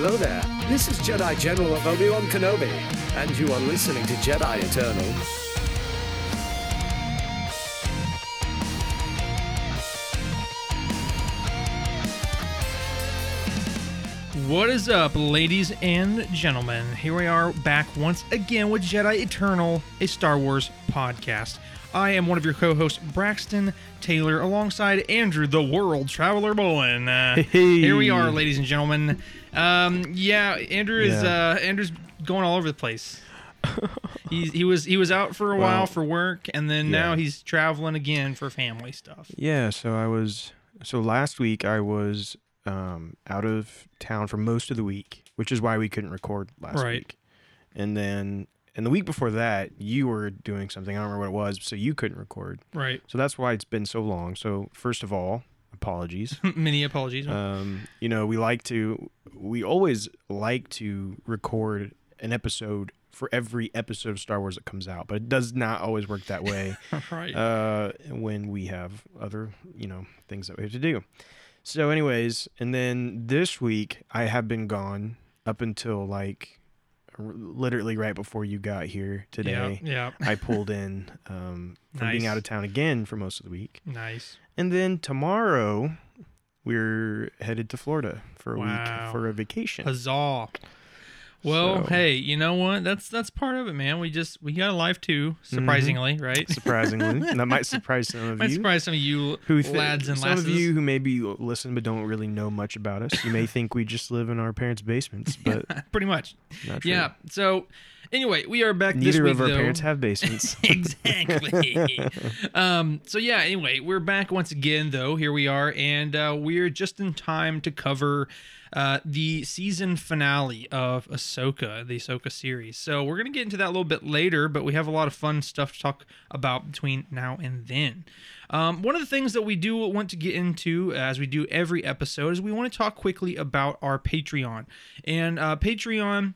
Hello there. This is Jedi General of Obi-Wan Kenobi, and you are listening to Jedi Eternal. What is up, ladies and gentlemen? Here we are back once again with Jedi Eternal, a Star Wars podcast. I am one of your co hosts, Braxton Taylor, alongside Andrew, the world traveler Bolin. Uh, Hey. Here we are, ladies and gentlemen. Um, yeah, Andrew is Yeah. uh, Andrew's going all over the place. He's, he was he was out for a while for work, and then now he's traveling again for family stuff. Yeah, so I was so last week I was um, out of town for most of the week, which is why we couldn't record last Right. week. And then and the week before that, you were doing something. I don't remember what it was, so you couldn't record. Right. So that's why it's been so long. So first of all, apologies. Many apologies. um, you know, we like to we always like to record an episode for every episode of Star Wars that comes out, but it does not always work that way. right. uh, when we have other, you know, things that we have to do. So, anyways, and then this week I have been gone up until like literally right before you got here today. Yeah. I pulled in um, from being out of town again for most of the week. Nice. and then tomorrow we're headed to Florida for a Wow. week for a vacation. Huzzah. Well, So- hey, you know what? That's that's part of it, man. We just we got a life too, surprisingly, right? Surprisingly, and that might surprise some of Might you. surprise some of you who thi- lads and lasses. some lasses. of you who maybe listen but don't really know much about us. You may think we just live in our parents' basements, but Pretty much. Yeah. So, anyway, we are back this Neither week of our though. parents have basements. exactly. um, so yeah. Anyway, we're back once again, though. Here we are, and uh, we're just in time to cover uh, the season finale of Ahsoka, the Ahsoka series. So we're gonna get into that a little bit later, but we have a lot of fun stuff to talk about between now and then. Um, one of the things that we do want to get into, as we do every episode, is we want to talk quickly about our Patreon. And uh, Patreon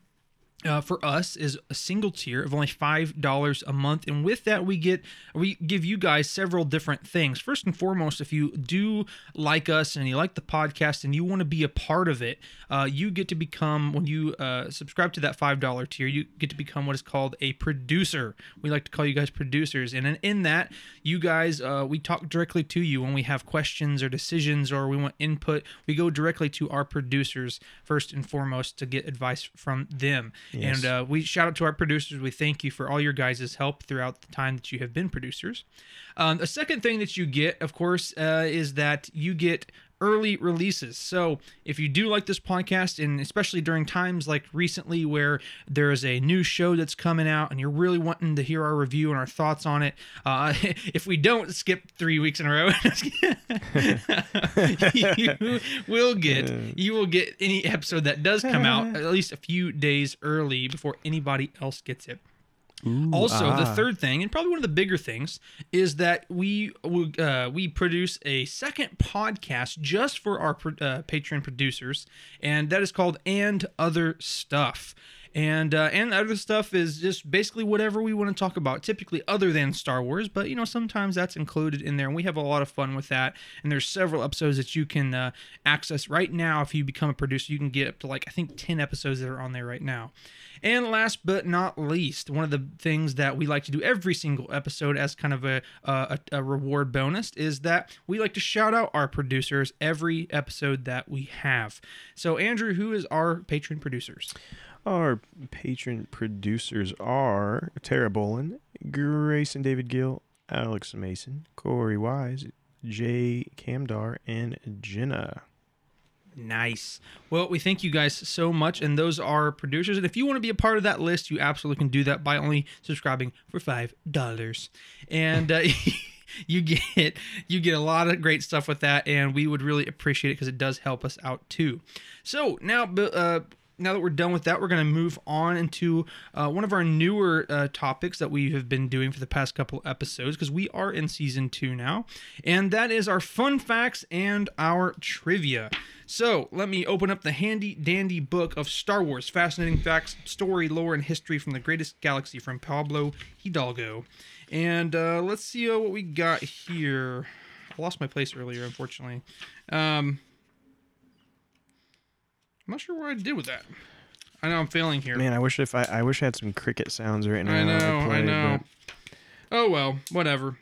uh, for us is a single tier of only five dollars a month, and with that we get we give you guys several different things. First and foremost, if you do like us and you like the podcast and you want to be a part of it, uh, you get to become when you uh, subscribe to that five dollar tier, you get to become what is called a producer. We like to call you guys producers, and in, in that, you guys uh, we talk directly to you when we have questions or decisions or we want input. We go directly to our producers first and foremost to get advice from them. Yes. And uh, we shout out to our producers. We thank you for all your guys' help throughout the time that you have been producers. Um, the second thing that you get, of course, uh, is that you get early releases. So if you do like this podcast, and especially during times like recently where there is a new show that's coming out and you're really wanting to hear our review and our thoughts on it, uh, if we don't skip three weeks in a row, you will get you will get any episode that does come out at least a few days early before anybody else gets it. Also, the ah. third thing, and probably one of the bigger things, is that we uh, we produce a second podcast just for our uh, Patreon producers, and that is called "And Other Stuff." And uh, and other stuff is just basically whatever we want to talk about, typically other than Star Wars, but you know sometimes that's included in there, and we have a lot of fun with that. And there's several episodes that you can uh, access right now if you become a producer. You can get up to like I think ten episodes that are on there right now. And last but not least, one of the things that we like to do every single episode as kind of a, a, a reward bonus is that we like to shout out our producers every episode that we have. So, Andrew, who is our patron producers? Our patron producers are Tara Bolin, Grace and David Gill, Alex Mason, Corey Wise, Jay Camdar, and Jenna. Nice. Well, we thank you guys so much, and those are producers. And if you want to be a part of that list, you absolutely can do that by only subscribing for five dollars, and uh, you get you get a lot of great stuff with that, and we would really appreciate it because it does help us out too. So now, uh, now that we're done with that, we're going to move on into uh, one of our newer uh, topics that we have been doing for the past couple episodes because we are in season two now, and that is our fun facts and our trivia. So let me open up the handy dandy book of Star Wars fascinating facts, story, lore, and history from the greatest galaxy from Pablo Hidalgo. And uh, let's see uh, what we got here. I lost my place earlier, unfortunately. Um, I'm not sure what I did with that. I know I'm failing here. Man, I wish if I I wish I had some cricket sounds right now. I know, I play, know. but- Oh well, whatever.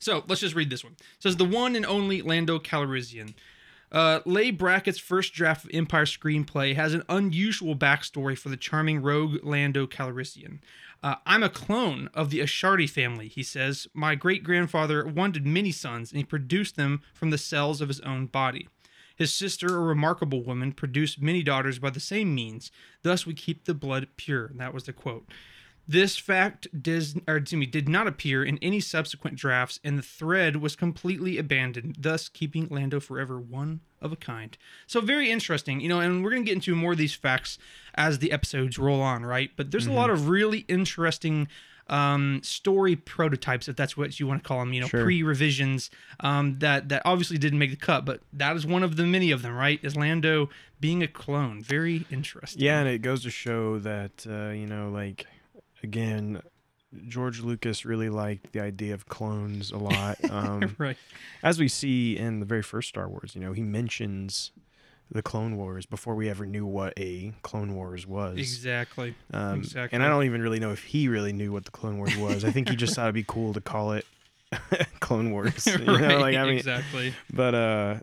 So let's just read this one. It says the one and only Lando Calrissian. Uh, Leigh Brackett's first draft of Empire screenplay has an unusual backstory for the charming rogue Lando Calrissian. Uh, I'm a clone of the Ashardi family, he says. My great grandfather wanted many sons, and he produced them from the cells of his own body. His sister, a remarkable woman, produced many daughters by the same means. Thus, we keep the blood pure. That was the quote. This fact does, or excuse me, did not appear in any subsequent drafts, and the thread was completely abandoned, thus keeping Lando forever one of a kind. So very interesting, you know, and we're gonna get into more of these facts as the episodes roll on, right? But there's a lot mm-hmm. of really interesting um, story prototypes, if that's what you want to call them, you know, Sure. pre-revisions um, that that obviously didn't make the cut, but that is one of the many of them, right? Is Lando being a clone? Very interesting. Yeah, and it goes to show that uh, you know, like again, George Lucas really liked the idea of clones a lot. Um, right. as we see in the very first Star Wars, you know, he mentions the Clone Wars before we ever knew what a Clone Wars was. Exactly. Um, exactly. And I don't even really know if he really knew what the Clone Wars was. I think he just thought it'd be cool to call it Clone Wars. You know, right. like I mean, exactly. but uh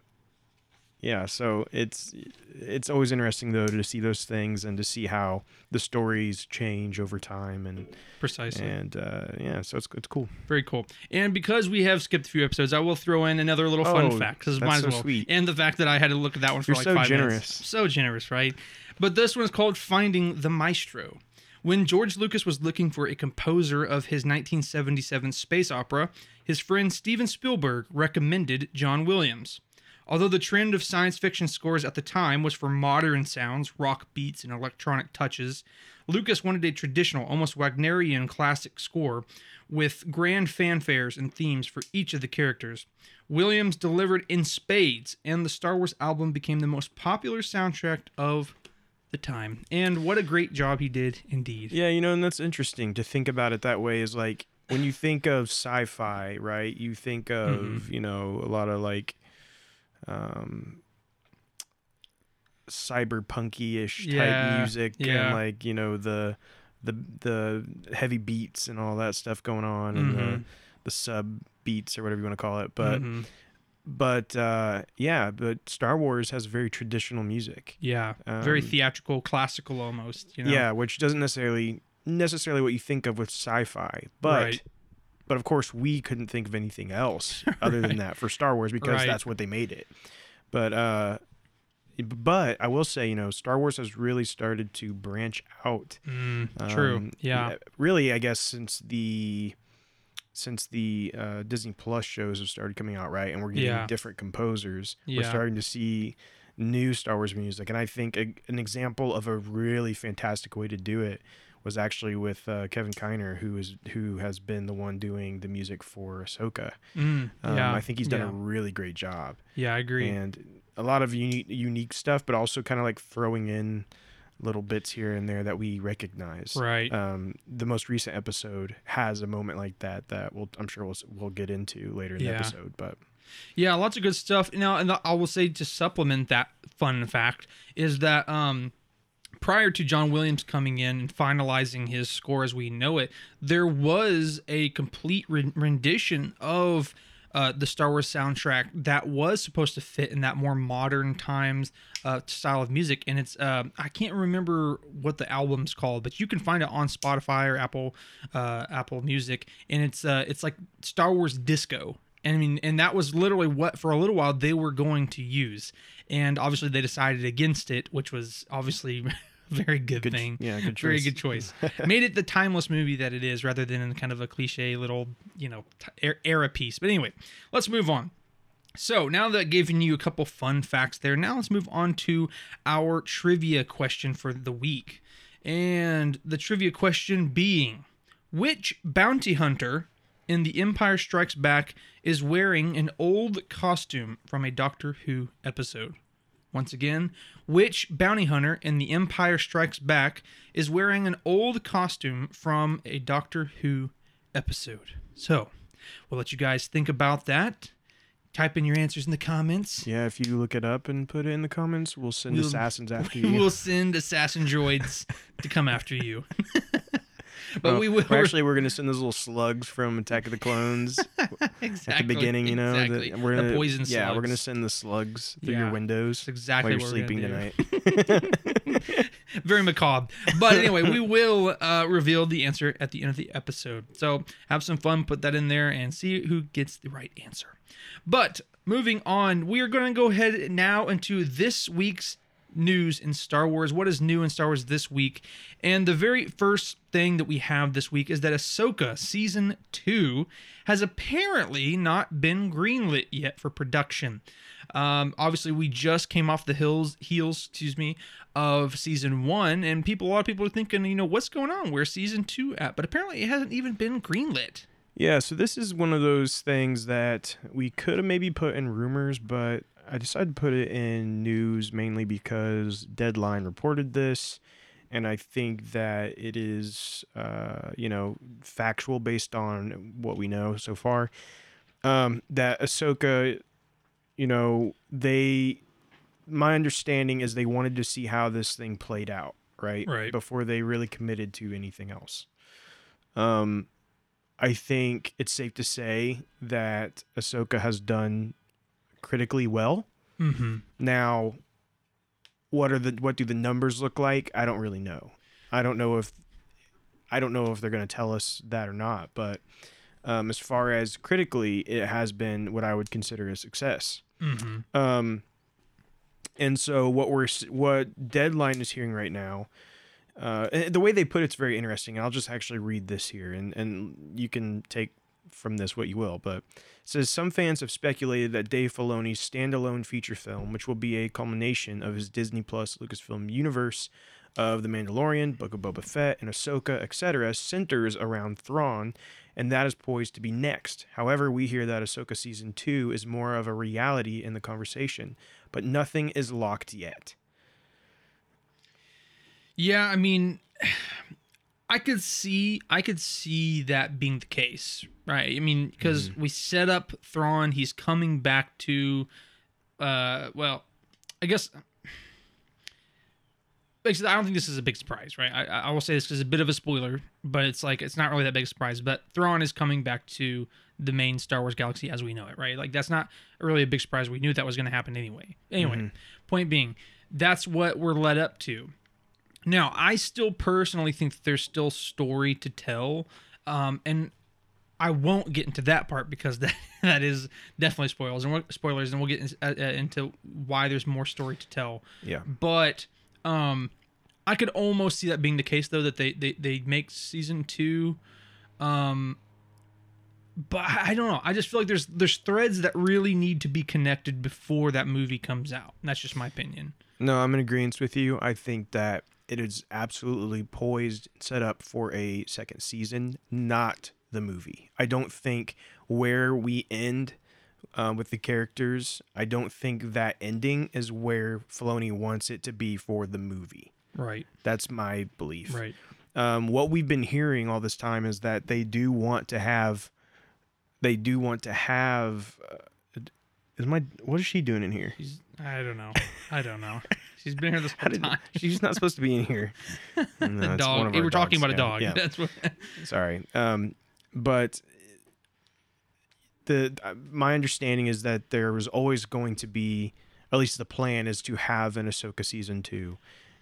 yeah so it's it's always interesting though to see those things and to see how the stories change over time and Precisely. and uh yeah so it's it's cool Very cool. And because we have skipped a few episodes, I will throw in another little fun Oh, fact because that's might as so well. sweet. And the fact that I had to look at that one for You're like so five generous. minutes. So generous, right? But this one is called Finding the Maestro. When George Lucas was looking for a composer of his 1977 space opera, his friend Steven Spielberg recommended John Williams. Although the trend of science fiction scores at the time was for modern sounds, rock beats, and electronic touches, Lucas wanted a traditional, almost Wagnerian classic score with grand fanfares and themes for each of the characters. Williams delivered in spades, and the Star Wars album became the most popular soundtrack of the time. And what a great job he did indeed. yeah you know and that's interesting to think about it that way is like when you think of sci-fi right you think of Mm-hmm. you know a lot of like um cyberpunky-ish type Yeah, music yeah. and like you know the the the heavy beats and all that stuff going on and the Mhm. the sub beats or whatever you want to call it but Mhm. but uh yeah but star wars has very traditional music yeah, very Um, theatrical, classical almost. You know? yeah which doesn't necessarily necessarily what you think of with sci-fi but Right. But of course we couldn't think of anything else other than that for star wars because Right. that's what they made it but uh but i will say you know star wars has really started to branch out Mm, true. um, Yeah. really i guess since the since the uh, disney plus shows have started coming out right and we're getting Yeah. different composers we're starting to see new star wars music and i think a, an example of a really fantastic way to do it was actually with uh, Kevin Kiner, who is who has been the one doing the music for Ahsoka. Mm, Um, yeah. I think he's done yeah. a really great job, Yeah, I agree. and a lot of unique unique stuff, but also kind of like throwing in little bits here and there that we recognize. Right. Um, the most recent episode has a moment like that that we'll I'm sure we'll we'll get into later in Yeah. the episode, but Yeah, lots of good stuff. Now, and I will say to supplement that fun fact is that um, prior to John Williams coming in and finalizing his score as we know it, there was a complete re- rendition of uh, the Star Wars soundtrack that was supposed to fit in that more modern times uh, style of music. And it's uh, I can't remember what the album's called, but you can find it on Spotify or Apple uh, Apple Music, and it's uh, it's like Star Wars disco. And I mean, and that was literally what for a little while they were going to use, and obviously they decided against it, which was obviously a very good, Good- thing. yeah, good choice. very good choice. Made it the timeless movie that it is, rather than kind of a cliche little you know er- era piece. But anyway, let's move on. So now that I've given you a couple fun facts there, now let's move on to our trivia question for the week. And the trivia question being which bounty hunter in The Empire Strikes Back is wearing an old costume from a Doctor Who episode? Once again, which bounty hunter in The Empire Strikes Back is wearing an old costume from a Doctor Who episode? So, we'll let you guys think about that. type in your answers in the comments. Yeah, if you look it up and put it in the comments, we'll send We'll- assassins after you. We'll send assassin droids to come after you. but Uh, we will we're actually we're gonna send those little slugs from Attack of the Clones exactly, at the beginning. You know, exactly. the, we're gonna, poison Yeah, we're gonna send the slugs through Yeah, your windows That's exactly while you're sleeping tonight. Very macabre. But anyway, we will uh, reveal the answer at the end of the episode. So have some fun, put that in there, and see who gets the right answer. But moving on, we are going to go ahead now into this week's news in Star Wars. What is new in Star Wars this week? And the very first thing that we have this week is that Ahsoka season two has apparently not been greenlit yet for production. Um, obviously, we just came off the hills, heels, excuse me, of season one, and people, a lot of people are thinking, you know, what's going on? Where's season two at? But apparently, it hasn't even been greenlit. Yeah, so this is one of those things that we could have maybe put in rumors, but I decided to put it in news mainly because Deadline reported this, and I think that it is, uh, you know, factual based on what we know so far. Um, that Ahsoka, you know, they, my understanding is they wanted to see how this thing played out, right? Right. Before they really committed to anything else. Um, I think it's safe to say that Ahsoka has done critically well. Mm-hmm. Now, what are the what do the numbers look like? I don't really know. I don't know if I don't know if they're going to tell us that or not. But um, as far as critically, it has been what I would consider a success. Mm-hmm. Um, and so what we're what Deadline is hearing right now, uh, the way they put it's very interesting. I'll just actually read this here, and and you can take from this what you will. But says some fans have speculated that Dave Filoni's standalone feature film, which will be a culmination of his Disney Plus Lucasfilm universe of The Mandalorian, Book of Boba Fett, and Ahsoka, etc., centers around Thrawn, and that is poised to be next. However, we hear that Ahsoka season two is more of a reality in the conversation, but nothing is locked yet. Yeah, I mean, I could see, I could see that being the case, right? I mean, because Mm-hmm. we set up Thrawn, he's coming back to, uh, well, I guess. Basically, I don't think this is a big surprise, right? I, I will say this is a bit of a spoiler, but it's like it's not really that big a surprise. But Thrawn is coming back to the main Star Wars galaxy as we know it, right? Like that's not really a big surprise. We knew that was going to happen anyway. Anyway, point being, that's what we're led up to. Now, I still personally think that there's still story to tell, um, and I won't get into that part because that that is definitely spoilers and spoilers, and we'll get in, uh, uh, into why there's more story to tell. Yeah. But um, I could almost see that being the case, though, that they they, they make season two. Um, but I I don't know. I just feel like there's there's threads that really need to be connected before that movie comes out. And that's just my opinion. No, I'm in agreement with you. I think that it is absolutely poised, set up for a second season, not the movie. I don't think where we end uh, with the characters, I don't think that ending is where Filoni wants it to be for the movie. Right. That's my belief. Right. Um, what we've been hearing all this time is that they do want to have, they do want to have. Uh, is my what is she doing in here? She's, I don't know. I don't know. She's been here this whole did, time. she's not supposed to be in here. No, the it's one dog. Hey, we're talking about a dog. yeah. That's what. Sorry. Um, but the uh, my understanding is that there was always going to be, at least the plan is to have an Ahsoka season two,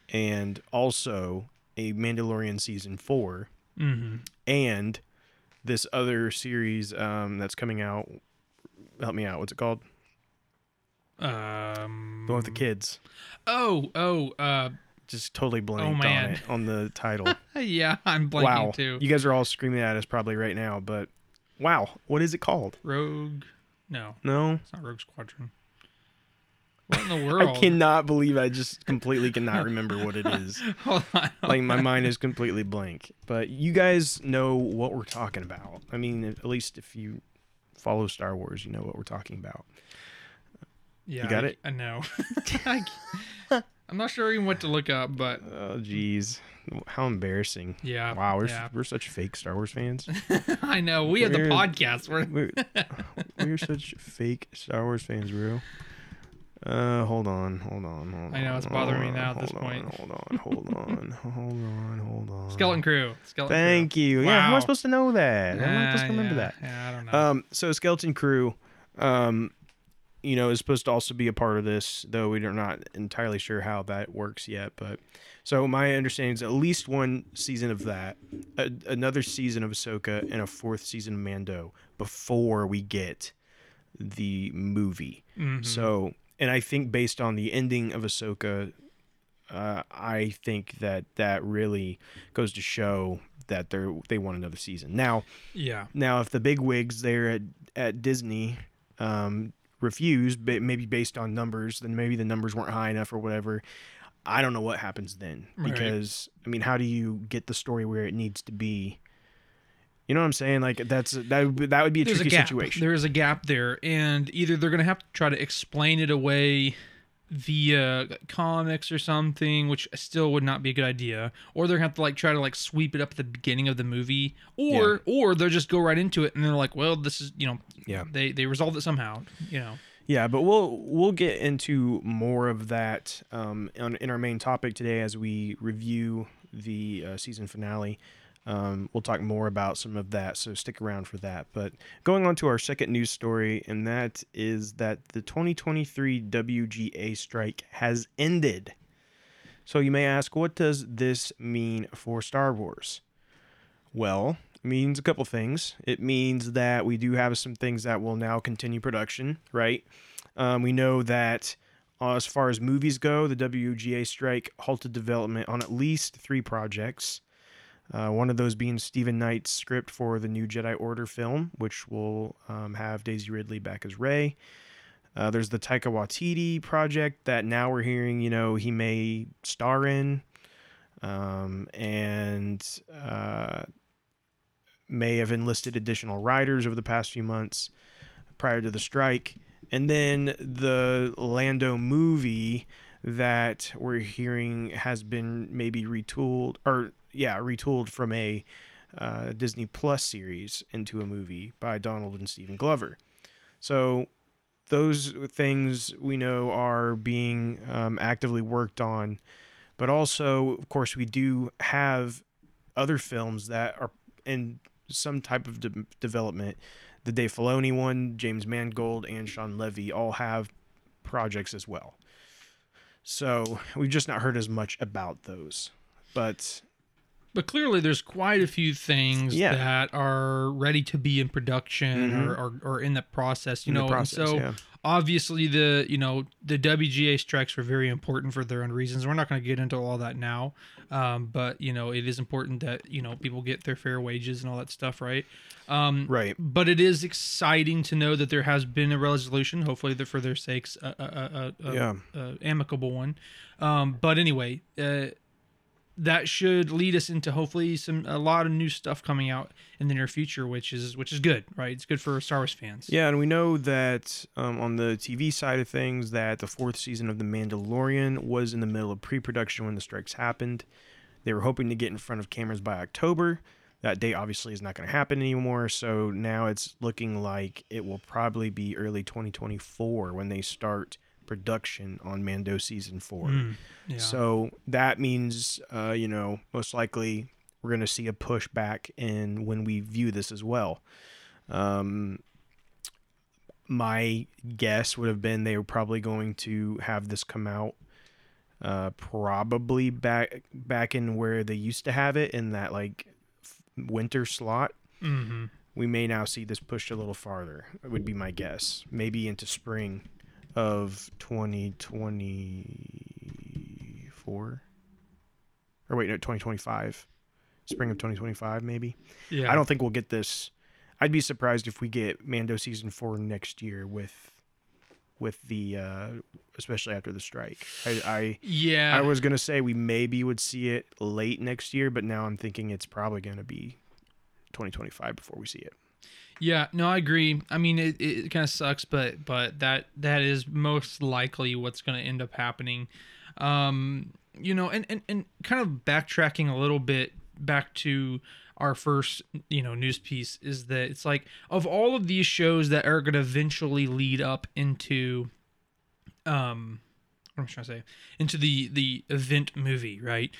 and also a Mandalorian season four, hmm and this other series um, that's coming out. Help me out. What's it called? Um. The one with the kids. Oh, oh, uh, Just totally blanked on man. it on the title. yeah, I'm blanking wow. too. You guys are all screaming at us probably right now, but wow, what is it called? Rogue. No, No, it's not Rogue Squadron. What in the world? I cannot believe I just completely cannot remember what it is. Hold on. Like my mind is completely blank. But you guys know what we're talking about. I mean, at least if you follow Star Wars, you know what we're talking about. Yeah, got I, it? I know. I, I'm not sure even what to look up, but Oh, jeez, how embarrassing! yeah. Wow, we're yeah. we're such fake Star Wars fans. I know. We have the podcast. We're we're, we're such fake Star Wars fans, bro. Uh, hold on, hold on, hold on. I know, it's bothering me now at this on, point. Hold on, hold on, hold on, hold on. Skeleton Crew. Skeleton Thank you. Yeah, how am I supposed to know that? Crew. How am I supposed to remember yeah, that? Yeah, I don't know. Um, so Skeleton Crew, um, you know, is supposed to also be a part of this, though we're not entirely sure how that works yet. But so my understanding is at least one season of that, a, another season of Ahsoka, and a fourth season of Mando before we get the movie. Mhm. So, and I think based on the ending of Ahsoka, uh, I think that that really goes to show that they they want another season. Now, yeah. now, if the big wigs there at, at Disney um, refuse, but maybe based on numbers, then maybe the numbers weren't high enough or whatever. I don't know what happens then Right. because I mean, how do you get the story where it needs to be? You know what I'm saying? Like that's that would be, that would be a There's tricky gap. situation. There is a gap there, and either they're gonna have to try to explain it away via comics or something, which still would not be a good idea, or they're gonna have to like try to like sweep it up at the beginning of the movie, or or they'll just go right into it and they're like, well, this is you know, Yeah. they they resolve it somehow, you know. Yeah, but we'll we'll get into more of that um, on, in our main topic today as we review the uh, season finale. Um, we'll talk more about some of that, so stick around for that. But going on to our second news story, and that is that the 2023 WGA strike has ended. So you may ask, what does this mean for Star Wars? Well, it means a couple things. It means that we do have some things that will now continue production, right? Um, we know that uh, as far as movies go, the WGA strike halted development on at least three projects. Uh, one of those being Steven Knight's script for the new Jedi Order film, which will um, have Daisy Ridley back as Rey. Uh, there's the Taika Waititi project that now we're hearing, you know, he may star in, um, and uh, may have enlisted additional writers over the past few months prior to the strike. And then the Lando movie that we're hearing has been maybe retooled, or yeah, retooled from a uh, Disney Plus series into a movie by Donald and Stephen Glover. So those things we know are being um, actively worked on, but also, of course, we do have other films that are in some type of de- development. The Dave Filoni one, James Mangold, and Shawn Levy all have projects as well. So we've just not heard as much about those. But But clearly, there's quite a few things Yeah. that are ready to be in production Mhm. or, or, or in the process. You In know, process, so yeah. obviously the you know the WGA strikes were very important for their own reasons. We're not going to get into all that now, um, but you know it is important that you know people get their fair wages and all that stuff, right? Um, right. But it is exciting to know that there has been a resolution, hopefully the, for their sakes, a, a, a, Yeah. a amicable one. Um, but anyway, uh, that should lead us into hopefully some a lot of new stuff coming out in the near future, which is which is good, right? It's good for Star Wars fans. Yeah, and we know that um, on the TV side of things, that the fourth season of The Mandalorian was in the middle of pre-production when the strikes happened. They were hoping to get in front of cameras by October. That date obviously is not going to happen anymore. So now it's looking like it will probably be early 2024 when they start production on Mando season four. Mm, yeah. So that means, uh, you know, most likely we're going to see a pushback in when we view this as well. Um, my guess would have been they were probably going to have this come out uh, probably back back in where they used to have it in that like f- winter slot. hmm We may now see this pushed a little farther. It would be my guess. Maybe into spring of 2024 or wait no 2025 spring of 2025 maybe yeah. i don't think we'll get this i'd be surprised if we get mando season 4 next year with with the uh especially after the strike i i Yeah. I was gonna say we maybe would see it late next year, but now I'm thinking it's probably gonna be 2025 before we see it. Yeah, no, I agree. I mean, it, it kind of sucks, but but that that is most likely what's going to end up happening. Um, you know, and, and and kind of backtracking a little bit back to our first you know news piece is that it's like of all of these shows that are going to eventually lead up into um what am I trying to say into the the event movie right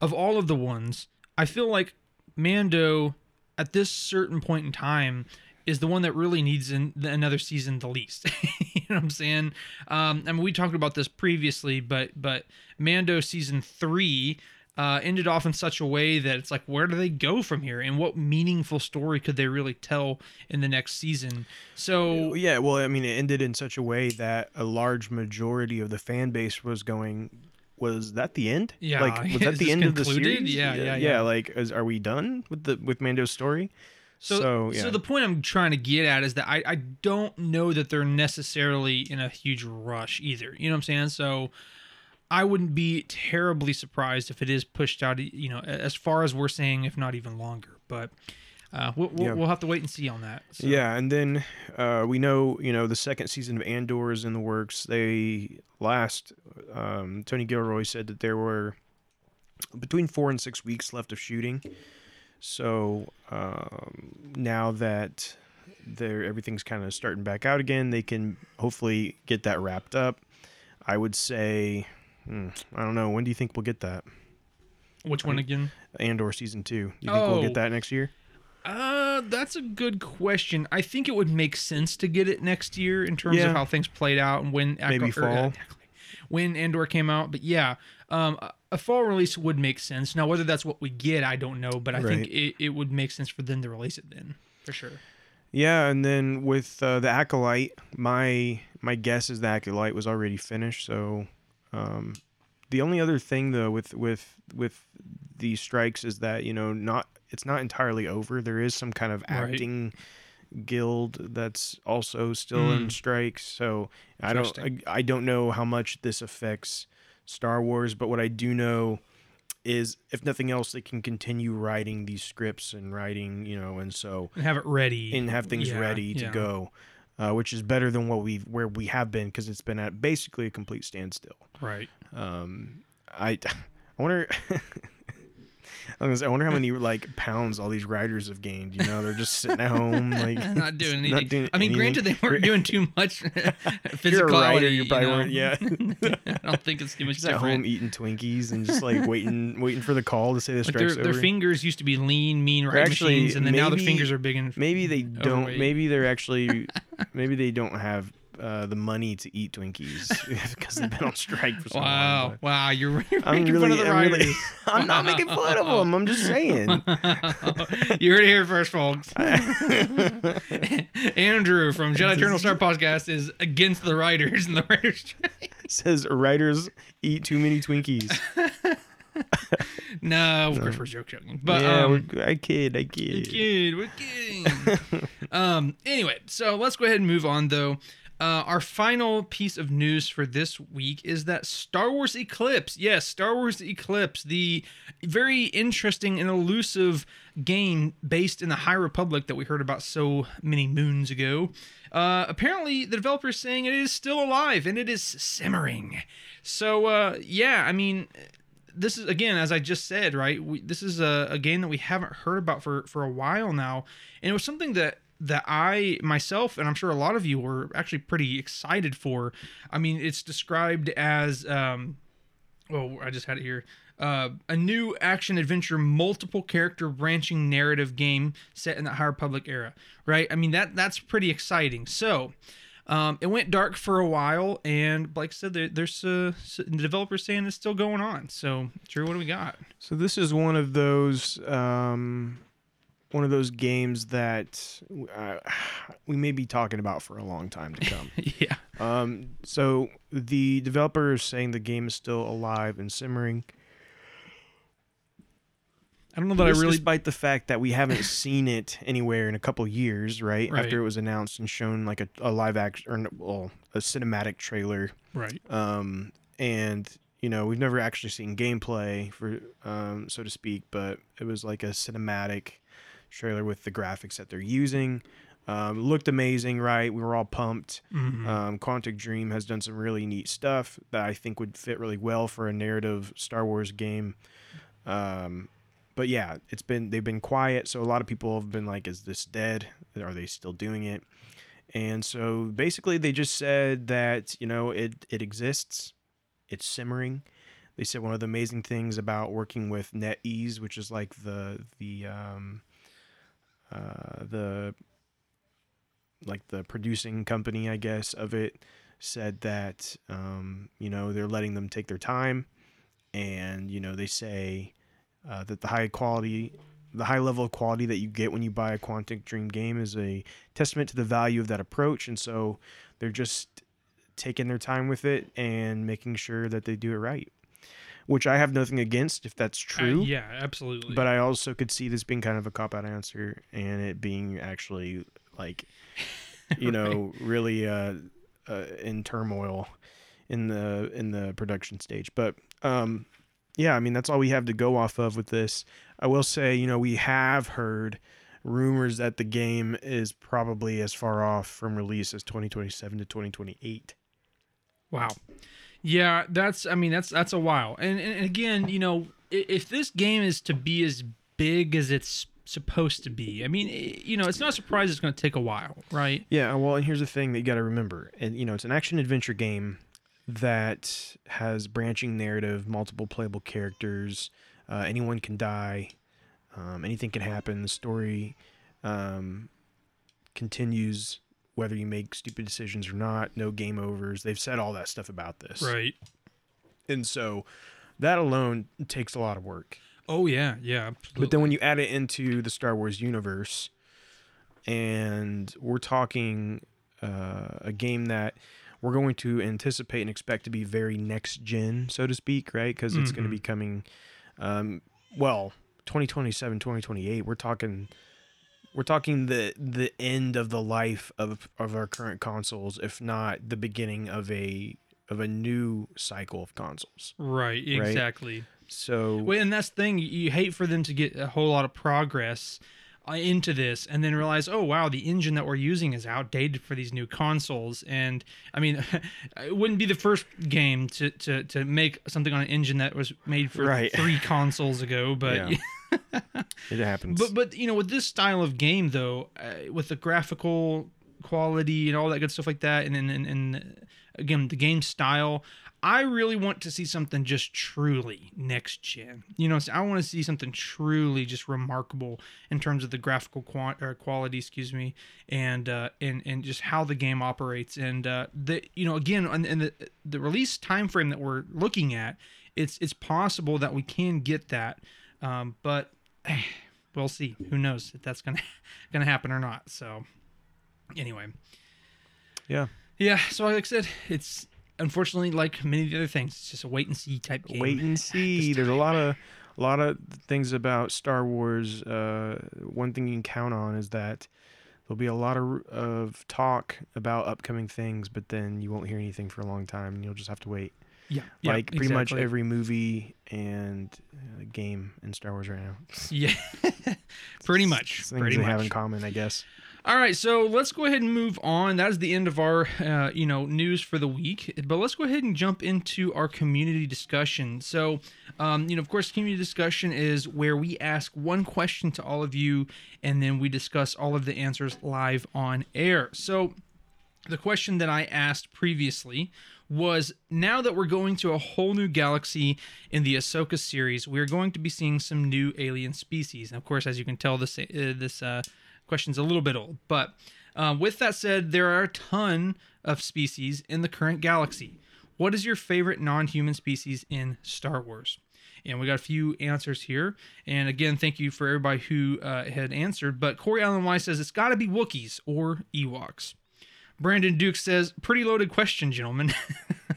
of all of the ones I feel like Mando at this certain point in time is the one that really needs an, another season the least. you know what I'm saying? Um, I mean, we talked about this previously, but but Mando season three uh, ended off in such a way that it's like, where do they go from here, and what meaningful story could they really tell in the next season? So Yeah, well, I mean, it ended in such a way that a large majority of the fan base was going. Was that the end? Yeah, like was that the end of the concluded? series? Yeah, yeah, yeah. yeah. Like, is, are we done with the with Mando's story? So, So, so, the point I'm trying to get at is that I, I don't know that they're necessarily in a huge rush either. You know what I'm saying? So I wouldn't be terribly surprised if it is pushed out, you know, as far as we're saying, if not even longer. But uh, we'll, we'll, Yeah. we'll have to wait and see on that. So, Yeah, and then uh, we know you know the second season of Andor is in the works. They last um, Tony Gilroy said that there were between four and six weeks left of shooting. So um, now that they're everything's kind of starting back out again, they can hopefully get that wrapped up. I would say, hmm, I don't know. When do you think we'll get that Which one again? Andor season two? Do you think we'll Oh. get that next year? Uh, that's a good question. I think it would make sense to get it next year in terms Yeah. of how things played out and when Maybe or, fall. uh, when Andor came out. But yeah, um, a- fall release would make sense. Now, whether that's what we get, I don't know. But I think it, it would make sense for them to release it then, for sure. Yeah, and then with uh, the acolyte, my my guess is the acolyte was already finished. So, um, the only other thing though with with with these strikes is that you know not it's not entirely over. There is some kind of Right. acting guild that's also still in Mm. strikes. So I don't I, I don't know how much this affects Star Wars, but what I do know is if nothing else, they can continue writing these scripts and writing, you know, and so And have it ready. and have things Yeah, ready to yeah. go, uh, which is better than what we've where we have been because it's been at basically a complete standstill. Right. Um, I, I wonder. I, was, I wonder how many like pounds all these riders have gained. You know, they're just sitting at home, like not doing anything. not doing I mean, anything. granted, they weren't doing too much physicality. You're a rider, you probably know? weren't. Yeah, I don't think it's too much just at home eating Twinkies and just like waiting, waiting for the call to say the Like strike's their, their over. fingers used to be lean, mean actually- machines, and then now their fingers are big and Maybe they don't. Maybe they're actually. maybe they don't have uh, the money to eat Twinkies because they've been on strike for so long. Wow, wow, you're, you're I'm making really, fun of the I'm, really- writers. I'm not making fun of them. I'm just saying. you heard it here first, folks. Andrew from Jedi Eternal Star podcast is against the writers and the writers. strike. says writers eat too many Twinkies. no, of course we're joke joking, but yeah, um, I kid, I We're kid. We're kidding. um. Anyway, so let's go ahead and move on, though. Uh, our final piece of news for this week is that Star Wars Eclipse, yes, Star Wars Eclipse, the very interesting and elusive game based in the High Republic that we heard about so many moons ago. Uh, apparently, the developer is saying it is still alive and it is simmering. So, uh, yeah, I mean, this is again as i just said right we, this is a, a game that we haven't heard about for for a while now and it was something that that i myself and i'm sure a lot of you were actually pretty excited for i mean it's described as um oh i just had it here uh, a new action adventure multiple character branching narrative game set in the High Republic era right i mean that that's pretty exciting so um, it went dark for a while, and like I said, there, there's uh, developers saying it's still going on. So, Drew, what do we got? So this is one of those um, one of those games that uh, we may be talking about for a long time to come. yeah, um, so the developer is saying the game is still alive and simmering. I don't know that I really. despite the fact that we haven't seen it anywhere in a couple years, right? Right. After it was announced and shown like a, a live action or well, a cinematic trailer. Right. Um, and you know, we've never actually seen gameplay for um, so to speak, but it was like a cinematic trailer with the graphics that they're using. Um, looked amazing, right? We were all pumped. Mhm. Um, Quantic Dream has done some really neat stuff that I think would fit really well for a narrative Star Wars game. Um, but yeah, it's been they've been quiet, so a lot of people have been like, "Is this dead? Are they still doing it?" And so basically, they just said that you know it it exists, it's simmering. They said one of the amazing things about working with NetEase, which is like the the um, uh, the like the producing company, I guess, of it, said that um, you know they're letting them take their time, and you know they say uh, that the high quality, the high level of quality that you get when you buy a Quantic Dream game is a testament to the value of that approach, and so they're just taking their time with it and making sure that they do it right, which I have nothing against if that's Uh, true. yeah, absolutely. But I also could see this being kind of a cop out answer and it being actually like, you know, really uh, uh, in turmoil in the in the production stage. But um, yeah, I mean that's all we have to go off of with this. I will say, you know, we have heard rumors that the game is probably as far off from release as 2027 to 2028. Wow. Yeah, that's I mean that's that's a while. And and again, you know, if this game is to be as big as it's supposed to be, I mean, you know, it's not a surprise it's going to take a while, right? Yeah, well, and here's the thing that you got to remember, and you know, it's an action adventure game that has branching narrative, multiple playable characters. Uh, anyone can die, um, anything can happen. The story um, continues whether you make stupid decisions or not. No game overs. They've said all that stuff about this, Right. and so that alone takes a lot of work. Oh yeah, yeah. But then when you add it into the Star Wars universe, and we're talking uh, a game that we're going to anticipate and expect to be very next gen, so to speak, right? Because it's going to be coming, um, well, 2027, 2028. We're talking. We're talking the the end of the life of of our current consoles, if not the beginning of a of a new cycle of consoles. right, right? exactly. So Well, and that's the thing. You hate for them to get a whole lot of progress uh, into this and then realize, oh, wow, the engine that we're using is outdated for these new consoles. And I mean, it wouldn't be the first game to, to, to make something on an engine that was made for Right. three consoles ago. But, Yeah. it happens. but, but, you know, with this style of game, though, uh, with the graphical quality and all that good stuff like that, and, and, and, and again, the game style, I really want to see something just truly next gen. You know, so I want to see something truly just remarkable in terms of the graphical or quality, excuse me, and uh, and and just how the game operates. And uh, the you know again, and, and the the release time frame that we're looking at, it's it's possible that we can get that, um, but we'll see. Who knows if that's gonna gonna happen or not? So anyway. yeah. Yeah, so like I said, it's unfortunately like many of the other things, it's just a wait and see type game. wait and see. There's a lot of a lot of things about Star Wars. Uh, one thing you can count on is that there'll be a lot of of talk about upcoming things, but then you won't hear anything for a long time, and you'll just have to wait. Yeah, yeah, like pretty much every movie and uh, game in Star Wars right now. Yeah, pretty much. Things Pretty they much. have in common, I guess. All right, so let's go ahead and move on. That is the end of our, uh, you know, news for the week. But let's go ahead and jump into our community discussion. So, um, you know, of course, community discussion is where we ask one question to all of you, and then we discuss all of the answers live on air. So, the question that I asked previously was now that we're going to a whole new galaxy in the Ahsoka series, we're going to be seeing some new alien species. And of course, as you can tell, this uh, this uh, question's a little bit old. But uh, with that said, there are a ton of species in the current galaxy. What is your favorite non-human species in Star Wars? And we got a few answers here. And again, thank you for everybody who uh, had answered. But Corey Allen Wise says it's got to be Wookiees or Ewoks. Brandon Duke says, pretty loaded question, gentlemen.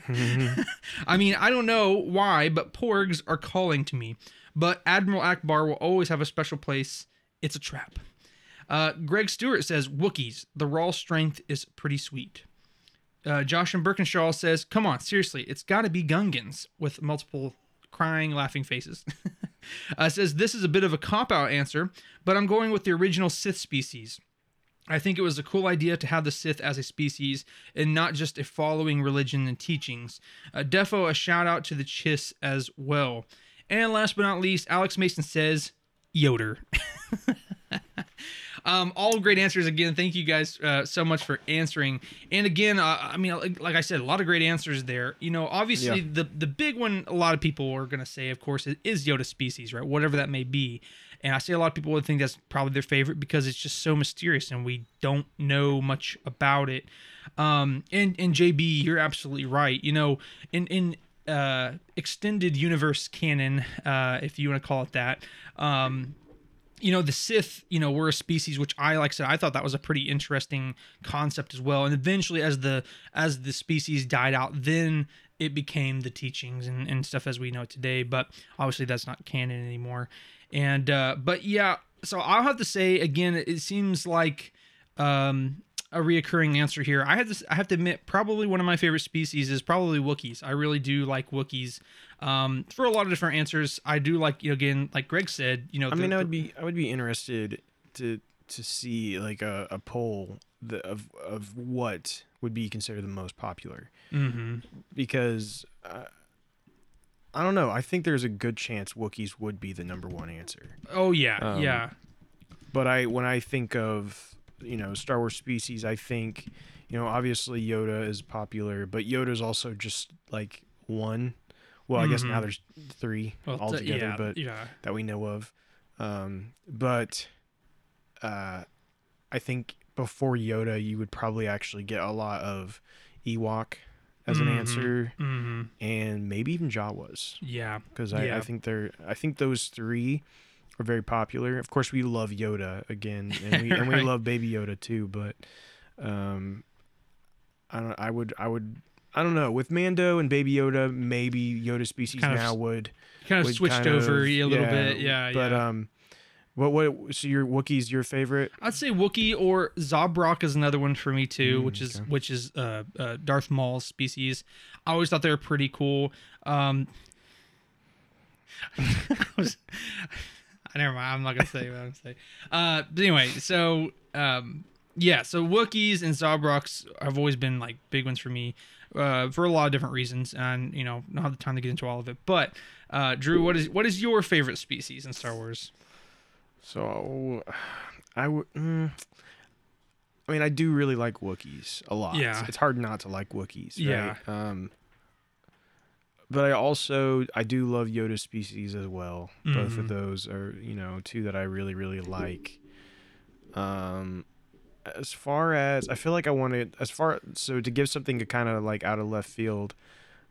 I mean, I don't know why, but porgs are calling to me. But Admiral Ackbar will always have a special place. It's a trap. Uh, Greg Stewart says, Wookiees, the raw strength is pretty sweet. Uh, Josh and Birkinshaw says, come on, seriously, it's got to be Gungans with multiple crying, laughing faces. uh, says, this is a bit of a cop out answer, but I'm going with the original Sith species. I think it was a cool idea to have the Sith as a species and not just a following religion and teachings. Uh, defo a shout out to the Chiss as well. And last but not least, Alex Mason says Yoda. um, all great answers again. Thank you guys uh, so much for answering. And again, uh, I mean, like, like I said, a lot of great answers there. You know, obviously Yeah. the the big one, a lot of people are gonna say, of course, is- is Yoda species, right? Whatever that may be. And I see a lot of people would think that's probably their favorite because it's just so mysterious and we don't know much about it. Um, and and JB, you're absolutely right. You know, in in uh, extended universe canon, uh, if you want to call it that, um, you know the sith you know were a species which i like said i thought that was a pretty interesting concept as well and eventually as the as the species died out then it became the teachings and, and stuff as we know today but obviously that's not canon anymore and uh but yeah so i'll have to say again it seems like um a reoccurring answer here. I have to I have to admit probably one of my favorite species is probably Wookiees. I really do like Wookiees. Um, for a lot of different answers, I do like you know again like Greg said. You know, I the- mean, I would be I would be interested to to see like a, a poll the, of of what would be considered the most popular Mhm. because uh, I don't know. I think there's a good chance Wookiees would be the number one answer. Oh yeah, Um, yeah, But I when I think of you know Star Wars species, I think you know obviously Yoda is popular, but Yoda's also just like one. Well, I guess now there's three well, t- altogether, yeah, but yeah, that we know of. Um, but uh, I think before Yoda, you would probably actually get a lot of Ewok as an Mhm. answer, hmm and maybe even Jawas, yeah, because I, Yeah. I think they're I think those three are very popular. Of course, we love Yoda again, and we and we love Baby Yoda too. But um, I don't. I would. I would. I don't know. With Mando and Baby Yoda, maybe Yoda species Kind now s- would kind of would switched kind over of- a little bit. Yeah, But yeah. um, what what? So your Wookiee's your favorite? I'd say Wookiee or Zabrak is another one for me too, Mm, which is okay. which is uh, uh, Darth Maul's species. I always thought they were pretty cool. Um, I was, never mind. I'm not gonna say what I'm gonna say. Uh, but anyway, so um, yeah, so Wookiees and Zabraks have always been like big ones for me. Uh, for a lot of different reasons, and you know, not have the time to get into all of it. But uh, Drew, what is what is your favorite species in Star Wars? So I would. Mm, I mean, I do really like Wookiees a lot. Yeah. it's hard not to like Wookiees. Yeah. Um, but I also I do love Yoda species as well. Both Mhm. of those are you know two that I really really like. Um, as far as I feel like I wanted as far so to give something to kind of like out of left field,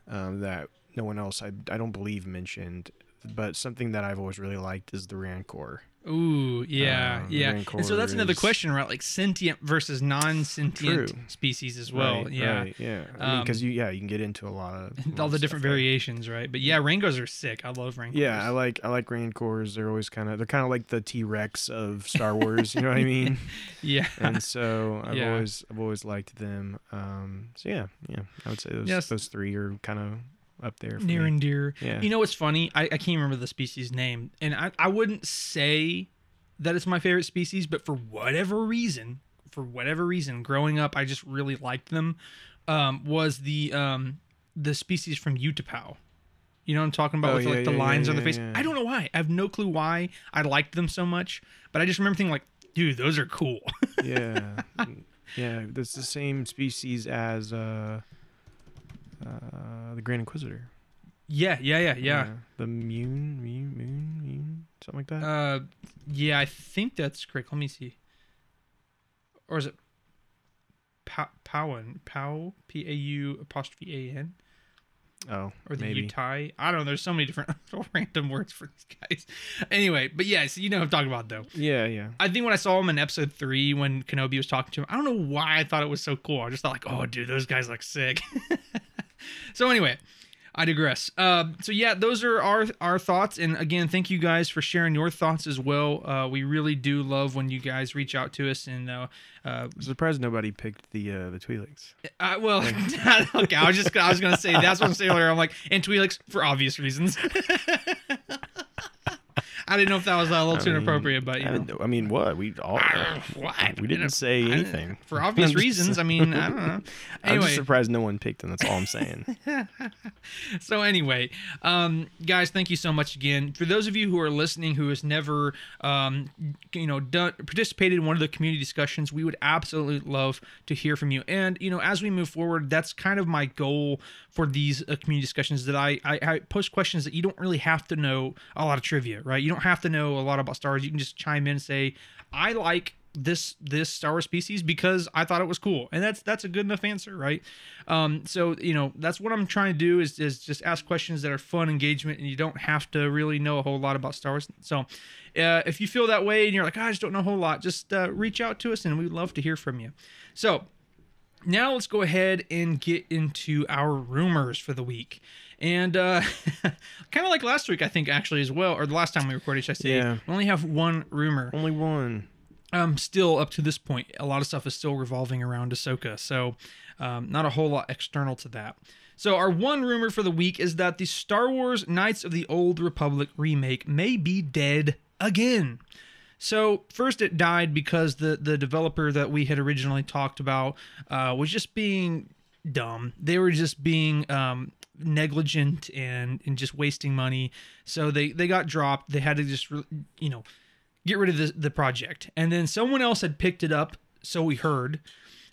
um, that no one else I I don't believe mentioned, but something that I've always really liked is the Rancor. Ooh, yeah, Uh, yeah. And so that's another question, right? Like sentient versus non-sentient True. species as well. Right, yeah. right, yeah. I mean, because Um, you, yeah, you can get into a lot of All the different there. variations, right? But yeah, Rancors are sick. I love Rancors. Yeah, I like I like Rancors. They're always kind of they're kind of like the T Rex of Star Wars. you know what I mean? yeah. And so I've Yeah. always I've always liked them. Um, so yeah, yeah, I would say those Yes. those three are kind of up there. Near me. and dear. Yeah. You know what's funny? I, I can't remember the species name, and I, I wouldn't say that it's my favorite species, but for whatever reason, for whatever reason, growing up, I just really liked them. Um, was the um the species from Utapau. You know what I'm talking about Oh, with yeah, like the yeah, yeah, lines on the yeah, face. yeah. I don't know why. I have no clue why I liked them so much, but I just remember thinking like, dude, those are cool. yeah, yeah. That's the same species as uh, uh, the Grand Inquisitor. yeah, yeah, yeah, yeah. The Mune, Mune, Moon, Mune, something like that. Uh, yeah, I think that's correct. Let me see. Or is it Pa- Powan? Pow? P A U apostrophe A N? oh, Or the maybe. Utai? I don't know. There's so many different random words for these guys. Anyway, but yeah, so you know what I'm talking about, though. Yeah, yeah. I think when I saw him in episode three when Kenobi was talking to him, I don't know why I thought it was so cool. I just thought like, oh, dude, those guys look sick. so anyway, I digress. Uh, so yeah, those are our our thoughts, and again, thank you guys for sharing your thoughts as well. Uh, we really do love when you guys reach out to us, and uh, uh, I'm surprised nobody picked the uh, the Twi'leks. I, well, okay, I was just I was gonna say that's what I'm saying earlier. I'm like, and Twi'leks for obvious reasons. I didn't know if that was a little I too mean, inappropriate, but you I, know. I mean, what we all What? we didn't say I anything for obvious reasons. I mean, I don't know. I'm just surprised no one picked him. That's all I'm saying. so anyway, um, guys, thank you so much again. For those of you who are listening who has never, um, you know, done participated in one of the community discussions, we would absolutely love to hear from you. And you know, as we move forward, that's kind of my goal for these uh, community discussions. That I, I I post questions that you don't really have to know a lot of trivia, right? You don't have to know a lot about stars. You can just chime in and say, I like this this Star Wars species because I thought it was cool, and that's that's a good enough answer, right? Um, so you know that's what I'm trying to do is is just ask questions that are fun engagement, and you don't have to really know a whole lot about Star Wars. So uh, if you feel that way and you're like, I just don't know a whole lot, just uh, reach out to us, and we'd love to hear from you. So now let's go ahead and get into our rumors for the week. And uh, kind of like last week, I think actually as well, or the last time we recorded, should I say? Yeah. We only have one rumor Only one. um, still up to this point, a lot of stuff is still revolving around Ahsoka. So, um, not a whole lot external to that. So, our one rumor for the week is that the Star Wars Knights of the Old Republic remake may be dead again. So, first it died because the the developer that we had originally talked about uh, was just being dumb. They were just being um, negligent and and just wasting money. So they they got dropped. They had to just you know get rid of the, the project. And then someone else had picked it up, so we heard.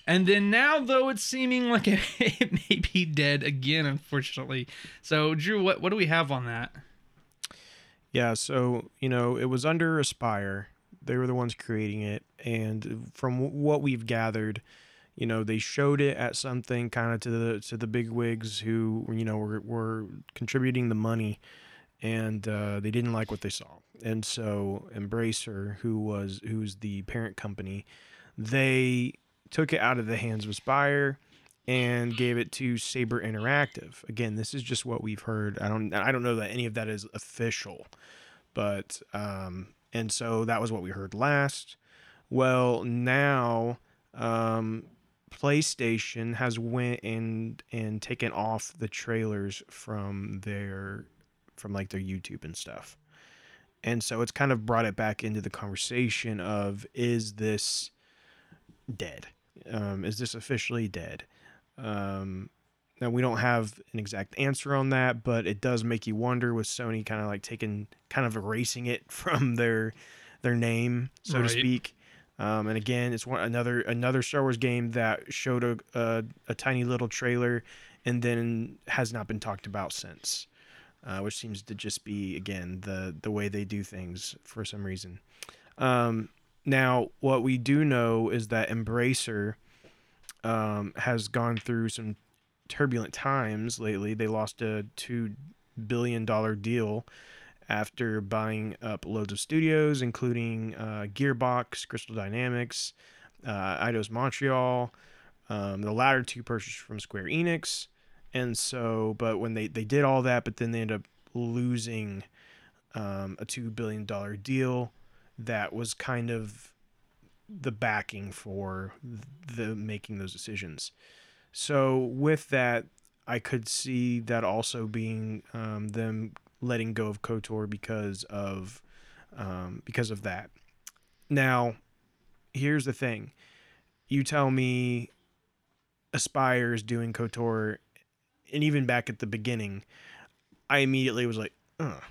And then now, though, it's seeming like it, it may be dead again, unfortunately. So, Drew, what, what do we have on that? Yeah, so you know, it was under Aspyr. They were the ones creating it, and from what we've gathered, you know, they showed it at something kind of to the to the big wigs who you know were were contributing the money, and uh, they didn't like what they saw, and so Embracer, who was who's the parent company, they took it out of the hands of Aspyr and gave it to Saber Interactive. Again, this is just what we've heard. I don't I don't know that any of that is official, but um, and so that was what we heard last. Well, now um, PlayStation has went and and taken off the trailers from their from like their YouTube and stuff. And so it's kind of brought it back into the conversation of is this dead? Um, is this officially dead? Um, now we don't have an exact answer on that, but it does make you wonder with Sony kind of like taking, kind of erasing it from their their name, so Right. to speak. Um, and again, it's one another another Star Wars game that showed a, a a tiny little trailer, and then has not been talked about since, uh, which seems to just be again the the way they do things for some reason. Um, now, what we do know is that Embracer um, has gone through some turbulent times lately. They lost a two billion dollar deal after buying up loads of studios, including uh, Gearbox, Crystal Dynamics, uh, Eidos Montreal. Um, the latter two purchased from Square Enix, and so, but when they they did all that, but then they ended up losing um, a two billion dollar deal that was kind of the backing for the making those decisions. So with that, I could see that also being um, them letting go of Kotor because of um, because of that. Now, here's the thing: you tell me Aspyr is doing Kotor, and even back at the beginning, I immediately was like, Ugh.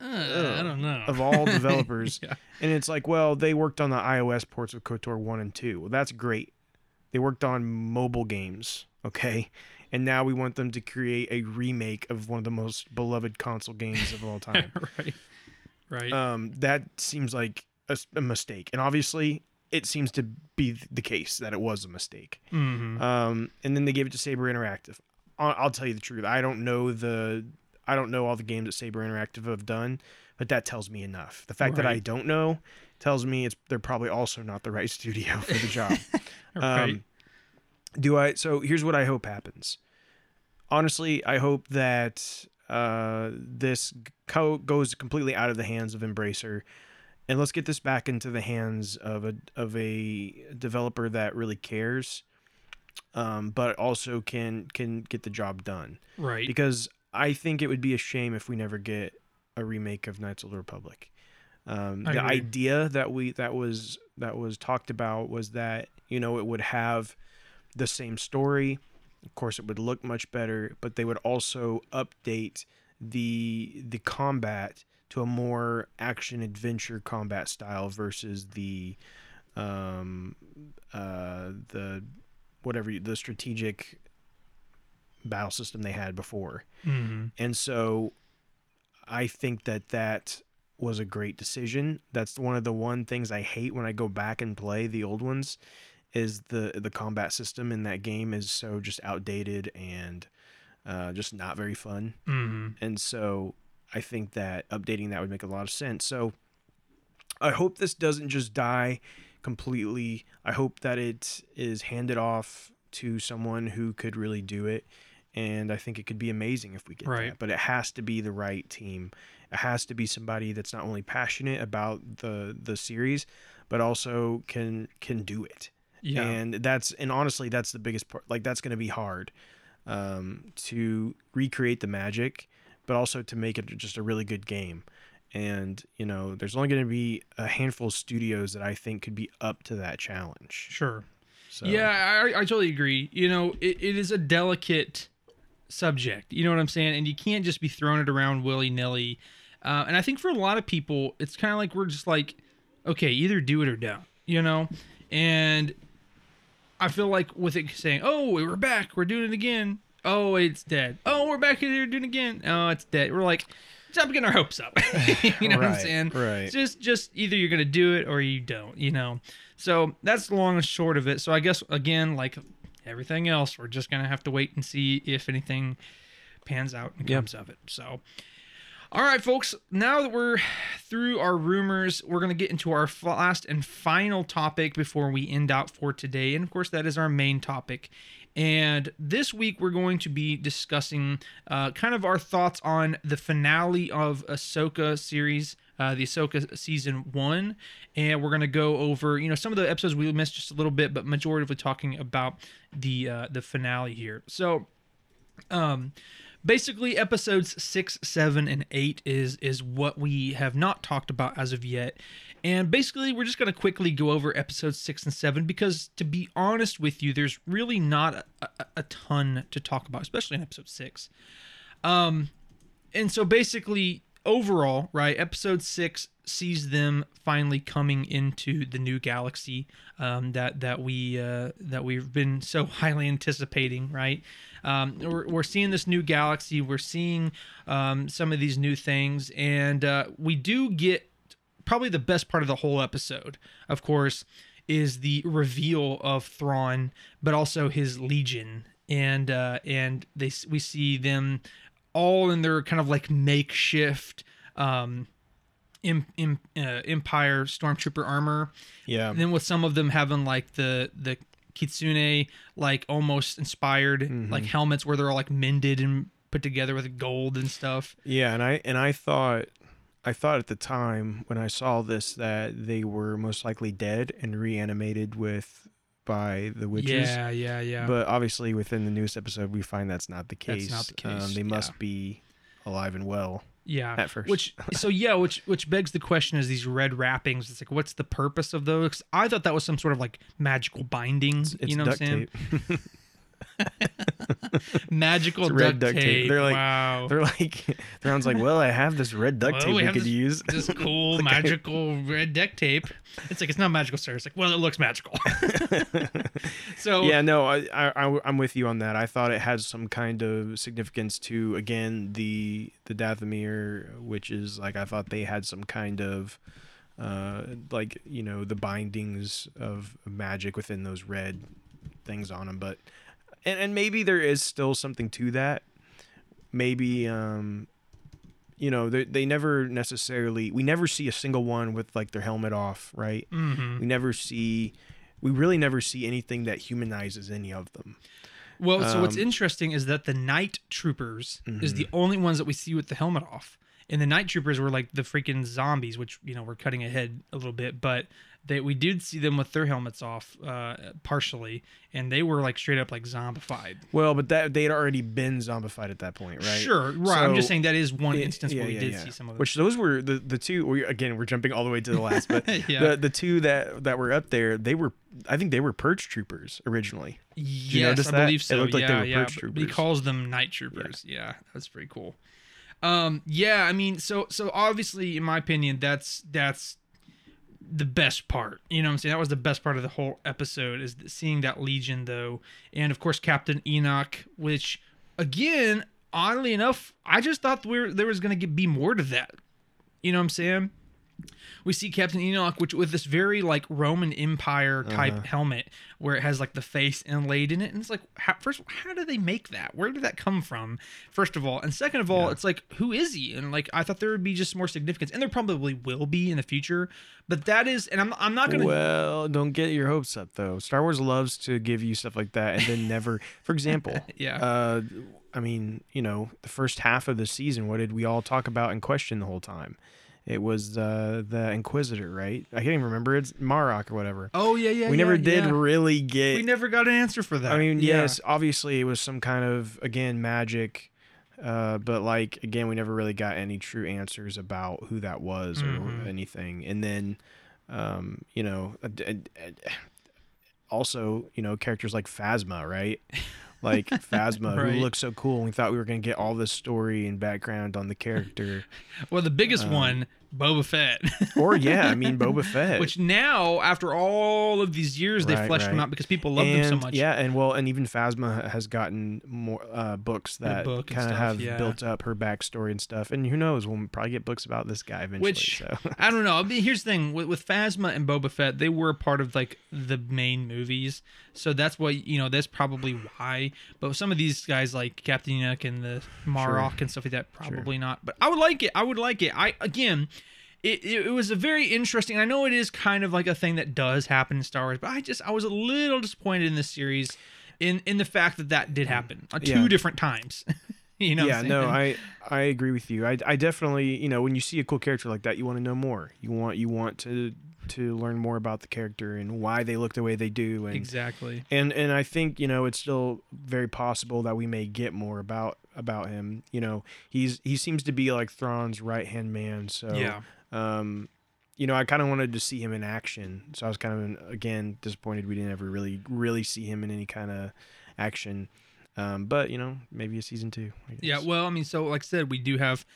Uh, I don't know. of all developers, Yeah. and it's like, well, they worked on the iOS ports of KOTOR 1 and 2. Well, that's great. They worked on mobile games, okay? And now we want them to create a remake of one of the most beloved console games of all time. right. Right. um, that seems like a mistake. And obviously, it seems to be the case that it was a mistake. hmm Um, and then they gave it to Saber Interactive. I'll, I'll tell you the truth. I don't know the I don't know all the games that Saber Interactive have done, but that tells me enough. The fact that I don't know tells me it's they're probably also not the right studio for the job. right. Um, do I? So here's what I hope happens. Honestly, I hope that uh, this co- goes completely out of the hands of Embracer, and let's get this back into the hands of a of a developer that really cares, um, but also can can get the job done. right. Because I think it would be a shame if we never get a remake of Knights of the Republic. Um, the idea that we that was that was talked about was that you know it would have the same story. Of course, it would look much better, but they would also update the the combat to a more action adventure combat style versus the um uh the whatever you- the strategic battle system they had before. Mm-hmm. And so I think that that was a great decision. That's one of the one things I hate when I go back and play the old ones is the the combat system in that game is so just outdated and uh, just not very fun. Mm-hmm. And so I think that updating that would make a lot of sense. So I hope this doesn't just die completely. I hope that it is handed off to someone who could really do it. And I think it could be amazing if we get Right. that. But it has to be the right team. It has to be somebody that's not only passionate about the the series, but also can can do it Yeah. and that's and honestly that's the biggest part like that's going to be hard um, to recreate the magic but also to make it just a really good game and you know there's only going to be a handful of studios that i think could be up to that challenge sure. so Yeah, I, I totally agree. You know, it, it is a delicate subject. You know what I'm saying? And you can't just be throwing it around willy nilly. Uh, and I think for a lot of people, it's kind of like we're just like, okay, either do it or don't, you know? And I feel like with it saying, oh, we're back, we're doing it again. Oh, it's dead. Oh, we're back here doing it again. Oh, it's dead. We're like, stop getting our hopes up. you know what I'm saying? right. Just, just either you're gonna do it or you don't. You know. So that's the long and short of it. So I guess again, like everything else, we're just gonna have to wait and see if anything pans out and Yeah. comes of it. So. All right, folks. Now that we're through our rumors, we're going to get into our last and final topic before we end out for today. And of course, that is our main topic. And this week, we're going to be discussing uh, kind of our thoughts on the finale of Ahsoka series, uh, the Ahsoka season one. And we're to go over, you know, some of the episodes we missed just a little bit, but majority of talking about the uh, the finale here. So, um basically episodes six seven and eight is is what we have not talked about as of yet. And basically we're just going to quickly go over episodes six and seven because to be honest with you there's really not a, a, a ton to talk about especially in episode six. Um and so basically overall right episode six sees them finally coming into the new galaxy um, that that we uh, that we've been so highly anticipating right um, we're, we're seeing this new galaxy. We're seeing um, some of these new things. And uh, we do get probably the best part of the whole episode of course is the reveal of Thrawn but also his legion. And uh, and they we see them all in their kind of like makeshift um im, im, uh, empire stormtrooper armor. Yeah. And then with some of them having like the the kintsugi like almost inspired like helmets where they're all like mended and put together with gold and stuff yeah and i and i thought i thought at the time when i saw this that they were most likely dead and reanimated with by the witches yeah yeah yeah But obviously, within the newest episode, we find that's not the case. That's not the case, Um, they must yeah. be alive and well. Yeah at first. which so yeah which which begs the question is these red wrappings it's like what's the purpose of those i thought that was some sort of like magical binding It's you know what i'm saying tape. magical duct, red duct tape. tape. They're like- wow They're like, Thrawn's like, well, I have this red duct Well, tape we we could this- use. this cool magical red duct tape. It's like it's not magical, sir. It's like well, it looks magical. so yeah, no, I, I, I, I'm with you on that. I thought it had some kind of significance to again the the Dathomir, which is like I thought they had some kind of uh like you know the bindings of magic within those red things on them, but and and maybe there is still something to that. Maybe um you know they they never necessarily we never see a single one with like their helmet off, right? mhm. We never see, we really never see anything that humanizes any of them. well, so what's um, interesting is that the night troopers is Mhm. the only ones that we see with the helmet off, and the night troopers were like the freaking zombies, which you know we're cutting ahead a little bit, but they we did see them with their helmets off uh, partially, and they were like straight up like zombified. Well, but that they'd already been zombified at that point, right? Sure, right. I'm just saying that is one Yeah, instance yeah, where we yeah, did yeah. see some of them. Which those were the the two. We, again, we're jumping all the way to the last, but Yeah. the the two that that were up there, they were. I think they were purge troopers originally. Yes, notice I that? believe It so. looked like they yeah, were yeah. purge but He calls them night troopers. Yeah. that's pretty cool. Um, yeah, I mean, so so obviously, in my opinion, that's that's the best part. You know I'm saying? That was the best part of the whole episode is seeing that Legion though. And of course Captain Enoch, which again, oddly enough, I just thought we were, there was gonna be more to that. You know what I'm saying? We see Captain Enoch, which with this very like Roman Empire type Uh-huh. helmet, where it has like the face inlaid in it, and it's like, how, first, how do they make that? Where did that come from? First of all, and second of all, it's like, who is he? And like, I thought there would be just more significance, and there probably will be in the future, but that is, and I'm, I'm not gonna. Well, don't get your hopes up though. Star Wars loves to give you stuff like that and then never. For example, Yeah. Uh, I mean, you know, the first half of the season, what did we all talk about and question the whole time? It was uh, the Inquisitor, right? I can't even remember. It's Marok or whatever. oh yeah, yeah. we never did yeah. really get. We never got an answer for that. I mean, Yeah. yes, obviously it was some kind of again magic, uh, but like again, we never really got any true answers about who that was or Mhm. anything. And then, um, you know, also you know characters like Phasma, right? Like Phasma, Right. who looked so cool. and We thought we were gonna get all this story and background on the character, Well, the biggest um, one, Boba Fett. or yeah, I mean Boba Fett. Which now, after all of these years, they Right, fleshed him right. out because people love and, them so much. Yeah, and well, and even Phasma has gotten more uh, books that book kind of have yeah. built up her backstory and stuff. And who knows, we'll probably get books about this guy eventually. Which so. I don't know. I mean, here's the thing with, with Phasma and Boba Fett, they were part of like the main movies, so that's why you know that's probably why. But some of these guys like Captain Enoch and the Marok and stuff like that, probably not. But I would like it. I would like it. I again. It, it, was a very interesting. I know it is kind of like a thing that does happen in Star Wars, but I just I was a little disappointed in this series, in in the fact that that did happen uh, two Yeah. different times. you know? yeah, no. I I agree with you. I, I definitely, you know, when you see a cool character like that, you want to know more. You want you want to to learn more about the character and why they look the way they do and exactly. and and I think you know it's still very possible that we may get more about about him. You know, he's he seems to be like Thrawn's right hand man. So Yeah. Um, you know, I kind of wanted to see him in action. So I was kind of again disappointed we didn't ever really really see him in any kind of action. Um, but you know, maybe a season two. Yeah, well, I mean, so like I said, we do have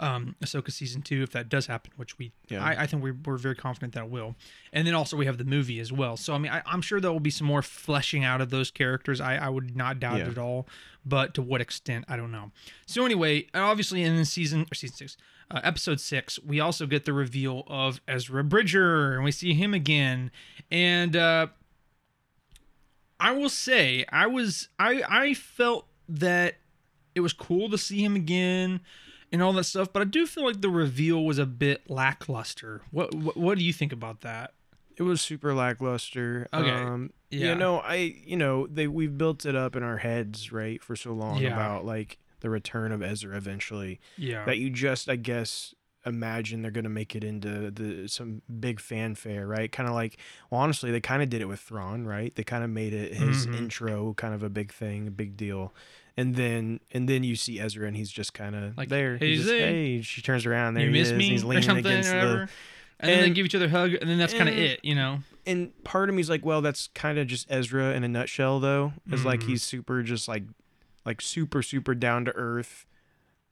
um Ahsoka season two if that does happen, which we Yeah. I, I think we're, we're very confident that will. And then also we have the movie as well. So I mean, I, I'm sure there will be some more fleshing out of those characters. I, I would not doubt Yeah. it at all, but to what extent, I don't know. So anyway, obviously in season or season six, uh, episode six, we also get the reveal of Ezra Bridger, and we see him again, and. uh I will say I was I I felt that it was cool to see him again and all that stuff, but I do feel like the reveal was a bit lackluster. What what, what do you think about that? it was super lackluster. Okay. Um, Yeah. You know, I you know they we've built it up in our heads right for so long Yeah. about like the return of Ezra eventually. Yeah. that you just I guess imagine they're gonna make it into the some big fanfare, right? Kind of like, well, honestly, they kind of did it with Thrawn, right? They kind of made it his Mhm. intro kind of a big thing, a big deal, and then and then you see Ezra and he's just kind of Like, there. "Hey, He's just, hey, she turns around, there you he miss is, and he's leaning against the. whatever. And, then they give each other a hug, and then that's kind of it, you know. And part of me's like, well, that's kind of just Ezra in a nutshell, though. Is like Mhm. he's super, just like, like super, super down to earth,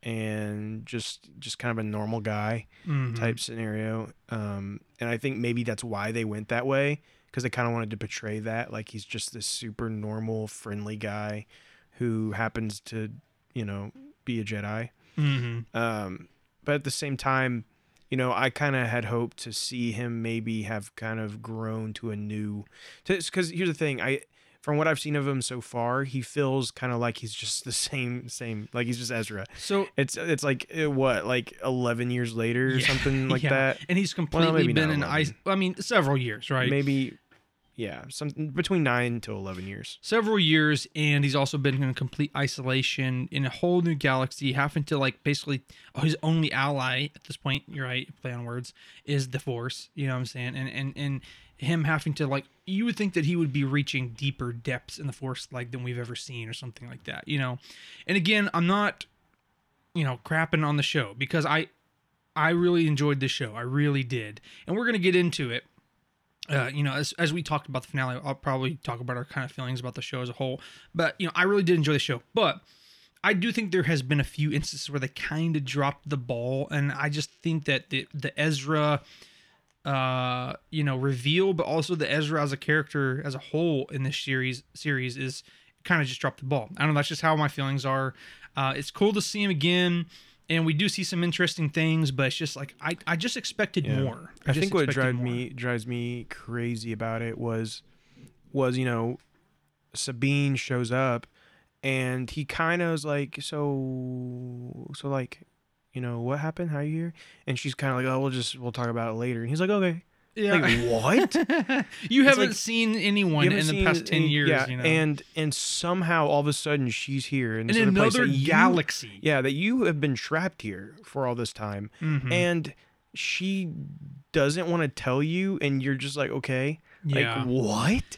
and just just kind of a normal guy. Mhm. type scenario. Um, and I think maybe that's why they went that way because they kind of wanted to portray that like he's just this super normal, friendly guy who happens to, you know, be a Jedi. Mhm. Um, but at the same time, you know, I kind of had hoped to see him maybe have kind of grown to a new. Because here's the thing, I from what I've seen of him so far, he feels kind of like he's just the same, same, like he's just Ezra. So It's it's like uh, what, like eleven years later or Yeah, something like yeah. that. and he's completely maybe been in ice. I mean, several years, right? Maybe, yeah, something between nine to eleven years. several years and he's also been in complete isolation in a whole new galaxy having to like basically oh, his only ally at this point you're right play on words is the force you know what i'm saying and and and him having to like you would think that he would be reaching deeper depths in the force like than we've ever seen or something like that you know and again i'm not you know crapping on the show because i i really enjoyed the show i really did and we're gonna get into it uh, you know, as, as we talked about the finale, I'll probably talk about our kind of feelings about the show as a whole. But, you know, I really did enjoy the show. But I do think there has been a few instances where they kind of dropped the ball. And I just think that the, the Ezra, uh, you know, reveal, but also the Ezra as a character as a whole in this series series is kind of just dropped the ball. I don't know. That's just how my feelings are. Uh, it's cool to see him again. And we do see some interesting things, but it's just like I, I just expected Yeah. more. I, just think what drives me drives me crazy about it was was you know Sabine shows up and he kind of was like so so like you know what happened how you here and she's kind of like oh we'll just we'll talk about it later and he's like okay Yeah. like what you haven't like- seen anyone You in haven't the past 10 any- years, yeah you know. and and somehow all of a sudden she's here in, this in other place another you- galaxy. yeah that you have been trapped here for all this time Mhm. and she doesn't want to tell you and you're just like okay Yeah. like what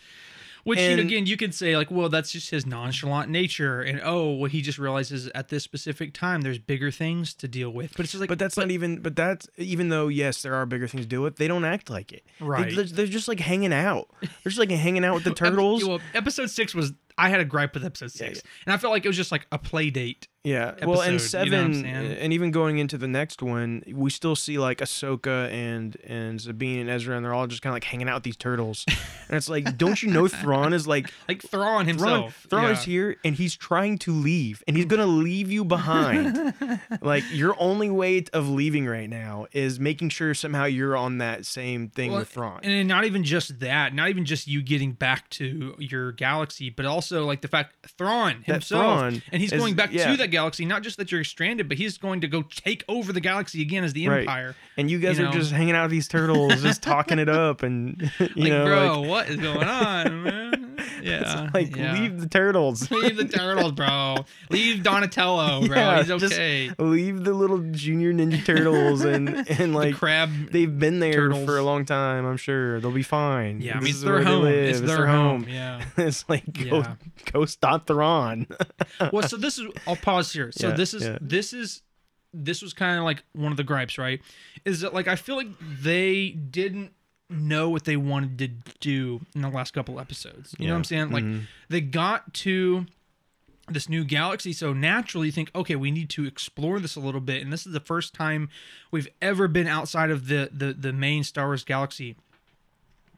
Which you know, and- again, you could say like, well, that's just his nonchalant nature, and oh, well, he just realizes at this specific time there's bigger things to deal with. But it's just like, but that's not even but that's even though yes there are bigger things to deal with they don't act like it Right. they're, they're just like hanging out they're just like hanging out with the turtles well, episode six was I had a gripe with episode six, and I felt like it was just like a play date. Yeah. well, and episode, you know seven, and even going into the next one, we still see like Ahsoka and and Sabine and Ezra, and they're all just kind of like hanging out with these turtles. and it's like, don't you know Thrawn is like Like Thrawn Thrawn, himself. Thrawn yeah. is here, and he's trying to leave, and he's gonna leave you behind. like your only way of leaving right now is making sure somehow you're on that same thing Well, with Thrawn. And not even just that, not even just you getting back to your galaxy, but also like the fact Thrawn That himself, Thrawn and he's is- going back yeah. to that galaxy. Not just that you're stranded, but he's going to go take over the galaxy again as the Right. Empire. and you guys you are know. just hanging out with these turtles, just talking it up, and you Like, know, bro, like, what is going on, man? Yeah, like yeah. leave the turtles. Leave the turtles, bro. Leave Donatello, bro. Yeah, He's just okay. leave the little junior ninja turtles and and like the crab. they've been there turtles. for a long time i'm sure they'll be fine Yeah, I This mean, is it's their home. live. It's their home. Yeah. it's like go, Yeah. go stop Thrawn. well, so this is. I'll pause here. So Yeah, this is. yeah. This is. This was kind of like one of the gripes, right? Is that like I feel like they didn't know what they wanted to do in the last couple episodes. You know what I'm saying? Like Mhm. they got to this new galaxy so naturally you think okay we need to explore this a little bit and this is the first time we've ever been outside of the the, the main star wars galaxy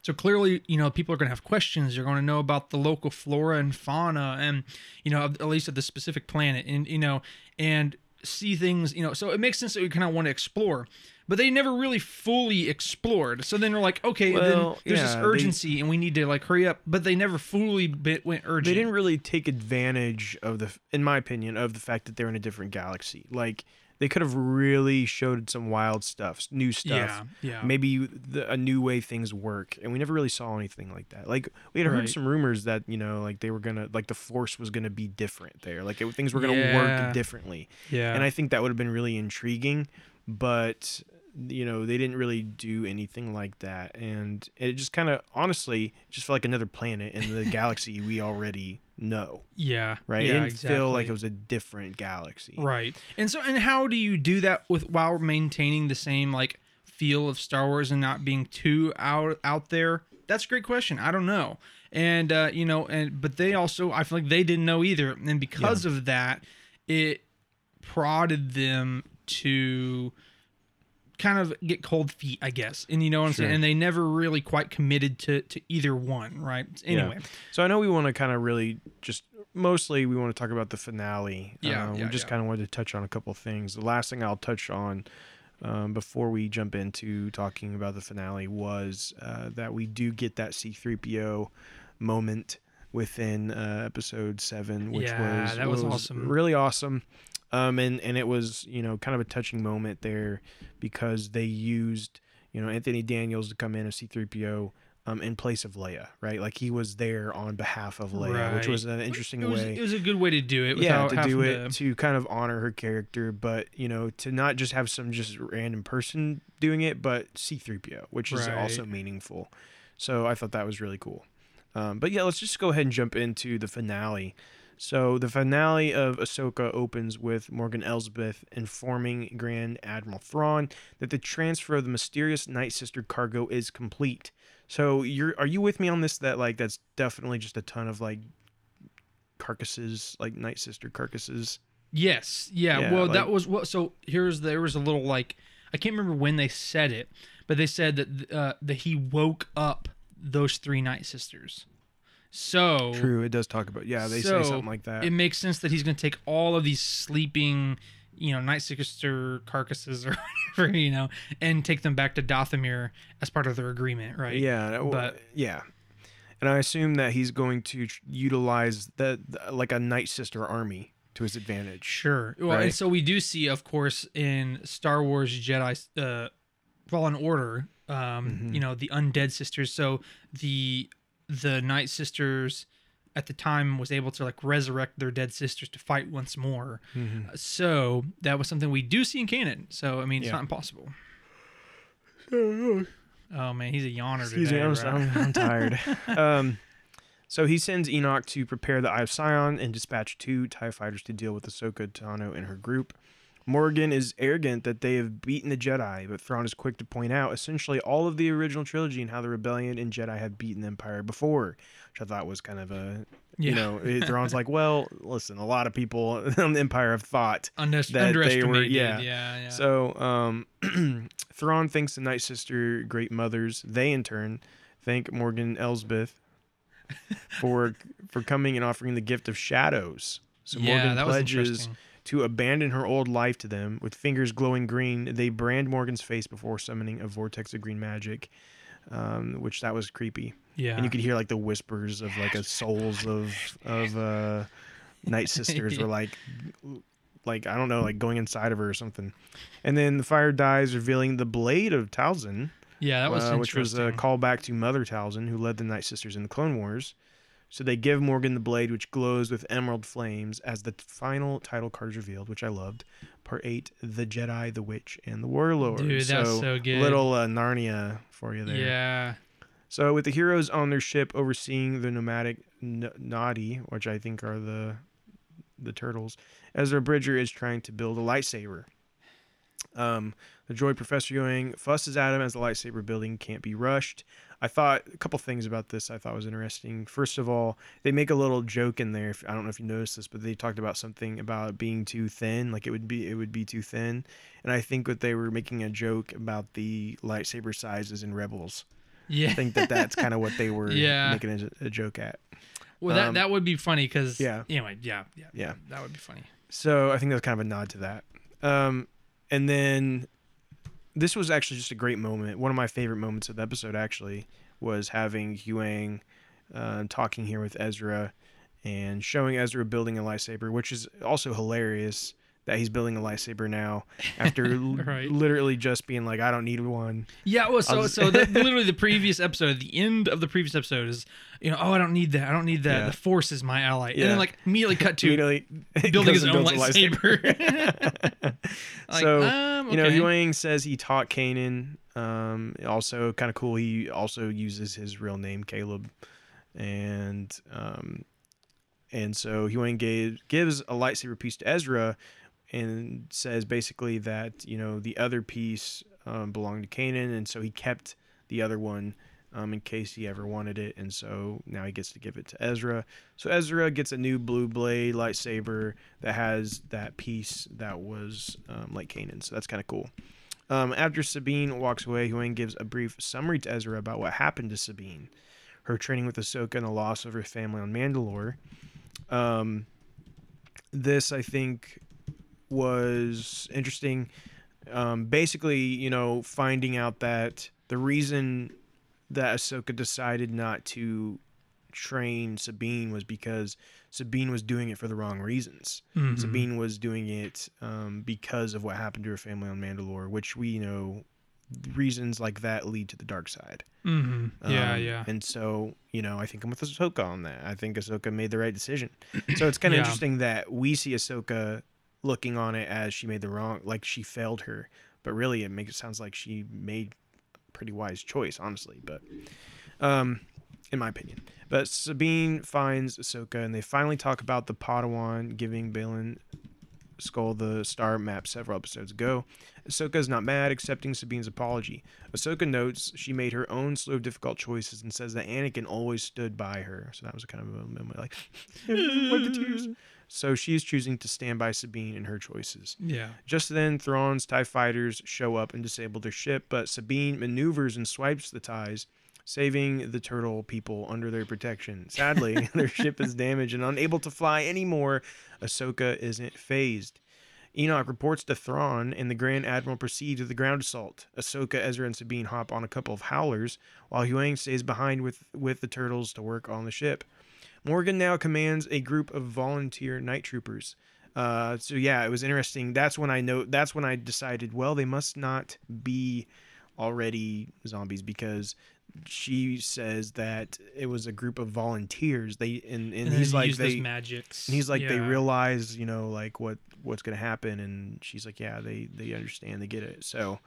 so clearly you know people are going to have questions they're going to know about the local flora and fauna and you know at least of the specific planet and you know and see things you know so it makes sense that we kind of want to explore but they never really fully explored so then they're like okay then Well, there's yeah, this they- urgency and we need to like hurry up but they never fully bit, went urgent they didn't really take advantage of the in my opinion of the fact that they're in a different galaxy like they could have really showed some wild stuff new stuff Yeah, yeah. maybe the, a new way things work and we never really saw anything like that like we had heard Right. some rumors that you know like they were gonna like the force was gonna be different there like it, things were gonna Yeah. work differently Yeah. and i think that would have been really intriguing but you know they didn't really do anything like that and it just kind of honestly just felt like another planet in the galaxy we already know yeah. right Yeah, it didn't exactly. feel like it was a different galaxy Right. And so and how do you do that with while maintaining the same like feel of Star Wars and not being too out out there? That's a great question. I don't know. And uh, you know, and but they also I feel like they didn't know either. And because of that, it prodded them to kind of get cold feet, I guess. And you know what I'm saying? And they never really quite committed to to either one, right? Anyway. So I know we want to kind of really just mostly we want to talk about the finale. Yeah, Uh, yeah, we just yeah. kind of wanted to touch on a couple of things. The last thing I'll touch on um, before we jump into talking about the finale was uh, that we do get that C3PO moment within uh, episode seven, which Yeah, was that was awesome. really awesome. Um, and and it was you know kind of a touching moment there because they used you know Anthony Daniels to come in as C3PO um, in place of Leia, right? Like he was there on behalf of Leia, which was an interesting it was, way. It was a good way to do it. yeah, without to do it to- to kind of honor her character, but you know, to not just have some just random person doing it, but C3PO, which is also meaningful. So I thought that was really cool. Um, but yeah, let's just go ahead and jump into the finale. So the finale of Ahsoka opens with Morgan Elsbeth informing Grand Admiral Thrawn that the transfer of the mysterious Night Sister cargo is complete. So you're are you with me on this? That like that's definitely just a ton of like carcasses, like Night Sister carcasses. Yes. Yeah. Yeah, well, like- that was what. So here's there was a little like I can't remember when they said it, but they said that uh, that he woke up those three night sisters. So True, it does talk about yeah. They so say something like that. It makes sense that he's going to take all of these sleeping, you know, night sister carcasses or whatever, you know, and take them back to Dathomir as part of their agreement, right? Yeah, But- yeah, and I assume that he's going to utilize the, the- like a Night Sister army to his advantage. Sure. Well, Right. and so we do see, of course, in Star Wars Jedi uh, Fallen Order, um, Mm-hmm. you know, the undead sisters. So the the Night Sisters at the time was able to like resurrect their dead sisters to fight once more. Mm-hmm. So that was something we do see in canon. So I mean, it's Yeah. not impossible. Oh man, he's a yawner Excuse today. me, I'm, bro. I'm, I'm tired. um, so he sends Enoch to prepare the Eye of Sion and dispatch two TIE fighters to deal with Ahsoka Tano and her group. Morgan is arrogant that they have beaten the Jedi, but Thrawn is quick to point out essentially all of the original trilogy and how the Rebellion and Jedi have beaten the Empire before, which I thought was kind of a, Yeah. you know, Thrawn's like, well, listen, a lot of people in the Empire have thought Under- that they were- yeah. yeah, yeah. so, um, Thrawn thanks the Night Sister Great Mothers. They, in turn, thank Morgan Elsbeth for for coming and offering the gift of shadows. So yeah, Morgan that was pledges interesting. To abandon her old life to them. With fingers glowing green, they brand Morgan's face before summoning a vortex of green magic, um, which that was creepy. Yeah. And you could hear like the whispers of like a souls of of uh, Night Sisters were like like I don't know, like going inside of her or something. And then the fire dies, revealing the blade of Talzin, yeah, that was uh, which was a callback to Mother Talzin, who led the Night Sisters in the Clone Wars. So they give Morgan the blade, which glows with emerald flames, as the final title card is revealed, which I loved. Part eight: The Jedi, the Witch, and the Warlord. Dude, that's so good. Little uh, Narnia for you there. Yeah. So with the heroes on their ship overseeing the nomadic N- Nadi, which I think are the the turtles, Ezra Bridger is trying to build a lightsaber. Um, the droid Professor Huyang fusses at him as the lightsaber building can't be rushed. I thought a couple things about this I thought was interesting. First of all, they make a little joke in there. If, I don't know if you noticed this, but they talked about something about being too thin, like it would be it would be too thin. And I think that they were making a joke about the lightsaber sizes in Rebels. Yeah. I think that that's kind of what they were Yeah. making a, a joke at. Well, that Um, that would be funny because yeah. Anyway, yeah, yeah, Yeah. that would be funny. So I think that's kind of a nod to that. Um, and then this was actually just a great moment. One of my favorite moments of the episode actually was having Huyang uh, talking here with Ezra and showing Ezra building a lightsaber, which is also hilarious that he's building a lightsaber now after Right. literally just being like, I don't need one. Yeah, well, so so the, literally the previous episode, the end of the previous episode is, you know, oh, I don't need that. I don't need that. Yeah. The Force is my ally. And then like immediately cut to Immediately building his own a lightsaber. Like, so um, you know, okay. Says he taught Kanan. Um, also kind of cool. He also uses his real name, Caleb, and um, and so Huyang gave gives a lightsaber piece to Ezra, and says basically that you know the other piece um, belonged to Kanan, and so he kept the other one. Um, in case he ever wanted it, and so now he gets to give it to Ezra. So Ezra gets a new blue blade lightsaber that has that piece that was um, like Kanan. So that's kind of cool. Um, after Sabine walks away, Huyang gives a brief summary to Ezra about what happened to Sabine, her training with Ahsoka, and the loss of her family on Mandalore. Um, this, I think, was interesting. Um, basically, you know, finding out that the reason that Ahsoka decided not to train Sabine was because Sabine was doing it for the wrong reasons. Mhm. Sabine was doing it um, because of what happened to her family on Mandalore, which we know reasons like that lead to the dark side. hmm yeah, Um, yeah. And so, you know, I think I'm with Ahsoka on that. I think Ahsoka made the right decision. So it's kind of Yeah. interesting that we see Ahsoka looking on it as she made the wrong, like she failed her, but really it makes it sounds like she made a pretty wise choice, honestly. But, um, in my opinion. But Sabine finds Ahsoka, and they finally talk about the Padawan giving Baylan Skoll the star map several episodes ago. Ahsoka is not mad, accepting Sabine's apology. Ahsoka notes she made her own slew of difficult choices and says that Anakin always stood by her. So that was kind of a moment like, wipe the tears. So she is choosing to stand by Sabine in her choices. yeah. Just then, Thrawn's TIE fighters show up and disable their ship, but Sabine maneuvers and swipes the TIEs, saving the turtle people under their protection. Sadly, their ship is damaged and unable to fly anymore. Ahsoka isn't fazed. Enoch reports to Thrawn, and the Grand Admiral proceeds with the ground assault. Ahsoka, Ezra, and Sabine hop on a couple of howlers, while Huyang stays behind with, with the turtles to work on the ship. Morgan now commands a group of volunteer night troopers. Uh, so yeah, it was interesting. That's when I know. That's when I decided. Well, they must not be already zombies because she says that it was a group of volunteers. They and, and, And he's like they. magics. And he's like they realize you know like what what's gonna happen and she's like yeah they they understand they get it so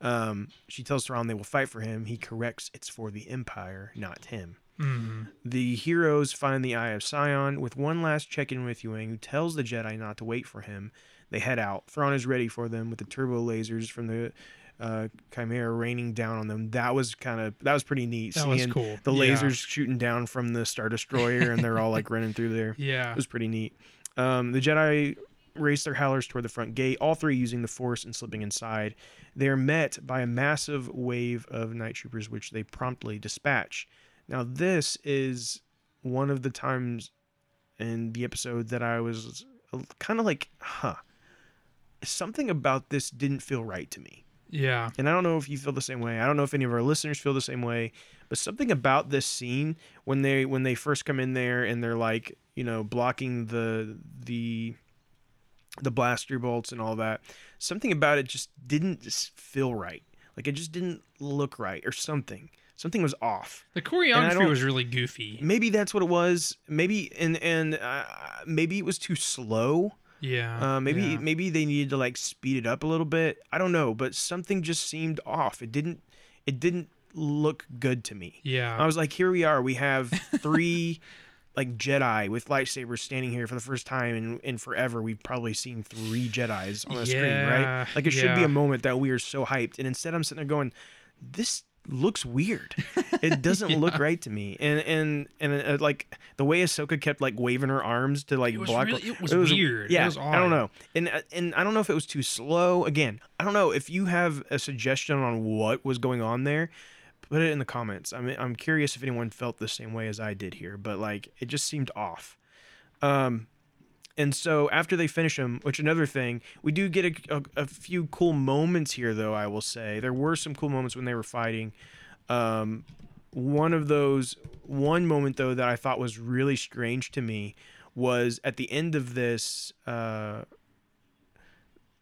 um she tells Thrawn they will fight for him he corrects it's for the empire not him Mhm. the heroes find the Eye of Sion with one last check in with Huyang, who tells the Jedi not to wait for him. They head out. Thrawn is ready for them with the turbo lasers from the uh, Chimera raining down on them. That was kind of that was pretty neat. That was cool. The Yeah. lasers shooting down from the Star Destroyer, and they're all like running through there. Yeah. It was pretty neat. Um, the Jedi race their howlers toward the front gate, all three using the Force and slipping inside. They are met by a massive wave of night troopers, which they promptly dispatch. Now, this is one of the times in the episode that I was kind of like, huh. Something about this didn't feel right to me. Yeah. And I don't know if you feel the same way. I don't know if any of our listeners feel the same way, but something about this scene when they when they first come in there and they're like, you know, blocking the the the blaster bolts and all that. Something about it just didn't just feel right. Like it just didn't look right or something. Something was off. The choreography was really goofy. Maybe that's what it was. Maybe and and uh, maybe it was too slow. Yeah. Uh, maybe yeah. maybe they needed to like speed it up a little bit. I don't know, but something just seemed off. It didn't it didn't look good to me. Yeah. I was like, here we are. We have three like Jedi with lightsabers standing here for the first time in, in forever. We've probably seen three Jedi's on the screen, right? Like it should be a moment that we are so hyped. And instead I'm sitting there going, this looks weird. It doesn't look right to me. And and and uh, like the way Ahsoka kept like waving her arms to like It was block. really- it was weird. It Yeah, was I don't know. And uh, and I don't know if it was too slow. Again, I don't know if you have a suggestion on what was going on there. Put it in the comments. I'm I'm curious if anyone felt the same way as I did here, but like it just seemed off. Um, and so after they finish him, which another thing, we do get a, a, a few cool moments here, though. I will say there were some cool moments when they were fighting. Um, one of those, one moment though that I thought was really strange to me was at the end of this. Uh,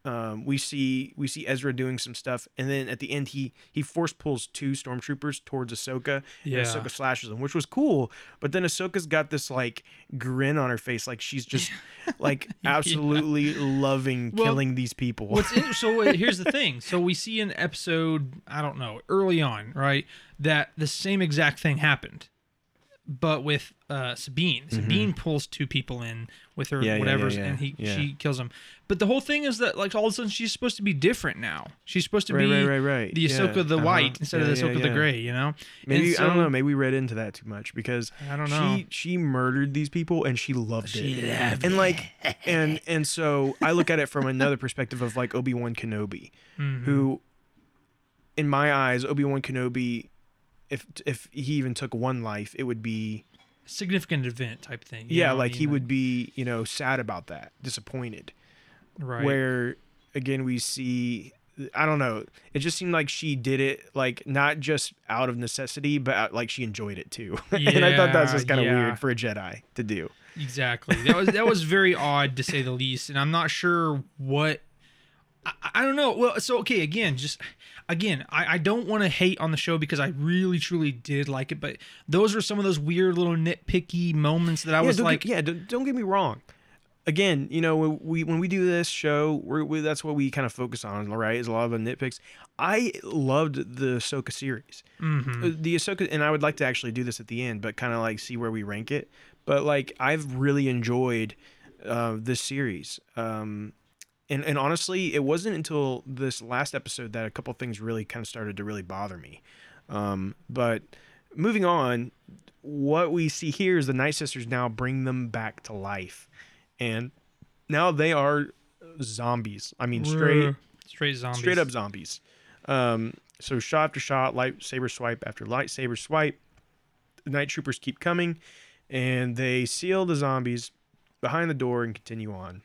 um, we see we see Ezra doing some stuff, and then at the end he he force pulls two stormtroopers towards Ahsoka, Yeah. and Ahsoka slashes them, which was cool. But then Ahsoka's got this like grin on her face, like she's just like absolutely loving Well, killing these people. What's in, so uh, here's the thing. So we see in episode I don't know early on, right, that the same exact thing happened, but with uh, Sabine. Sabine pulls two people in with her Mm-hmm. Yeah, yeah, whatever, yeah, yeah, and he she kills them. But the whole thing is that like all of a sudden she's supposed to be different now. She's supposed to Right, be right, right, right. the Ahsoka the uh-huh. white instead of the Ahsoka the gray. You know, Maybe And I don't know. Maybe we read into that too much because I don't know. She she murdered these people and she loved She it. loved and like and and so I look at it from another perspective of like Obi Wan Kenobi, Mhm. who, in my eyes, Obi Wan Kenobi, if if he even took one life, it would be significant event type thing. yeah, like he would be you know sad about that, disappointed. right. Where again we see. I don't know. It just seemed like she did it like not just out of necessity, but uh, like she enjoyed it too. Yeah, and I thought that was just kind of yeah. weird for a Jedi to do. Exactly. That was that was very odd to say the least, and I'm not sure what I, I don't know. Well, so okay, again, just again, I, I don't want to hate on the show because I really truly did like it, but those were some of those weird little nitpicky moments that I yeah, was like, get, yeah, don't, don't get me wrong. Again, you know, when we when we do this show, we're, we, that's what we kind of focus on, right? Is a lot of the nitpicks. I loved the Ahsoka series, mhm. Uh, the Ahsoka, and I would like to actually do this at the end, but kind of like see where we rank it. But like, I've really enjoyed uh, this series. Um, and and honestly, it wasn't until this last episode that a couple things really kind of started to really bother me. Um, but moving on, what we see here is the Night Sisters now bring them back to life, and now they are zombies. I mean, straight straight zombies, straight up zombies. Um, so shot after shot, lightsaber swipe after lightsaber swipe. The night troopers keep coming, and they seal the zombies behind the door and continue on.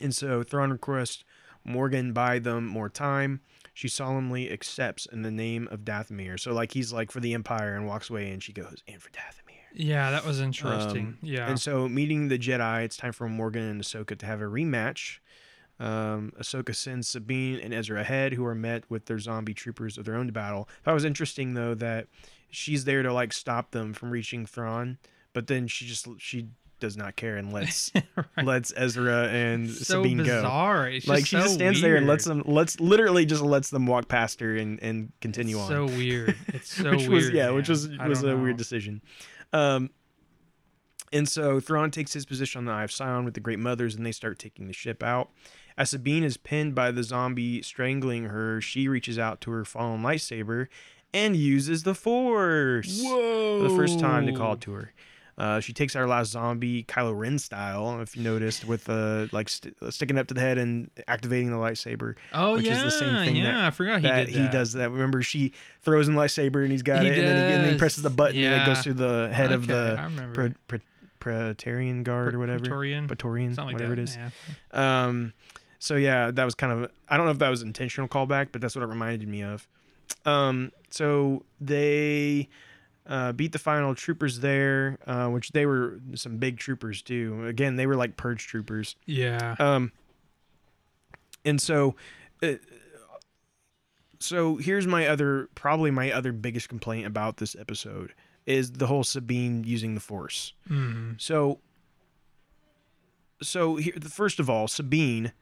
And so Thrawn requests Morgan buy them more time. She solemnly accepts in the name of Dathomir. So like he's like for the Empire and walks away, and she goes in for Dathomir. Yeah, that was interesting. Um, yeah, And so, meeting the Jedi, it's time for Morgan and Ahsoka to have a rematch. Um, Ahsoka sends Sabine and Ezra ahead, who are met with their zombie troopers of their own to battle. That was interesting, though, that she's there to like stop them from reaching Thrawn, but then she just she does not care and lets Right. lets Ezra and so Sabine go. It's Like she so just stands there and lets weird. them lets literally just lets them walk past her and and continue It's on So weird. It's so which weird. was yeah, which was I was a don't weird decision. Um, and so Thrawn takes his position on the Eye of Sion with the Great Mothers, and they start taking the ship out. As Sabine is pinned by the zombie strangling her, she reaches out to her fallen lightsaber and uses the Force Whoa! for the first time to call it to her. Uh, she takes our last zombie, Kylo Ren style, if you noticed, with uh, like st- sticking up to the head and activating the lightsaber. Oh which yeah, is the same thing yeah. that- I forgot he that did he does that. Remember, she throws in the lightsaber and he's got He it, and then, he, and then he presses the button and it goes through the head of the. Pre- Pre- Praetorian Guard or whatever, Praetorian, Praetorian, like whatever that. it is. Yeah. Um, so yeah, that was kind of I don't know if that was intentional callback, but that's what it reminded me of. Um, so they uh, beat the final troopers there, uh, which they were some big troopers too. Again, they were like purge troopers. Yeah. Um, and so, uh, so here's my other, probably my other biggest complaint about this episode is the whole Sabine using the Force. Mhm. So, so here, first of all, Sabine,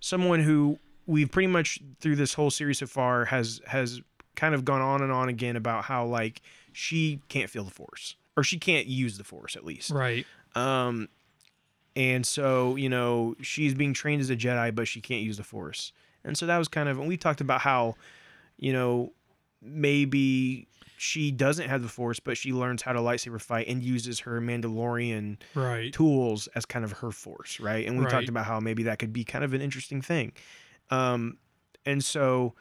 someone who we've pretty much through this whole series so far has has kind of gone on and on again about how like she can't feel the Force or she can't use the Force at least. Right. Um, and so you know she's being trained as a Jedi, but she can't use the Force. And so that was kind of, and we talked about how, you know, maybe she doesn't have the Force, but she learns how to lightsaber fight and uses her Mandalorian Right. tools as kind of her Force, right? And we Right. talked about how maybe that could be kind of an interesting thing. Um, and so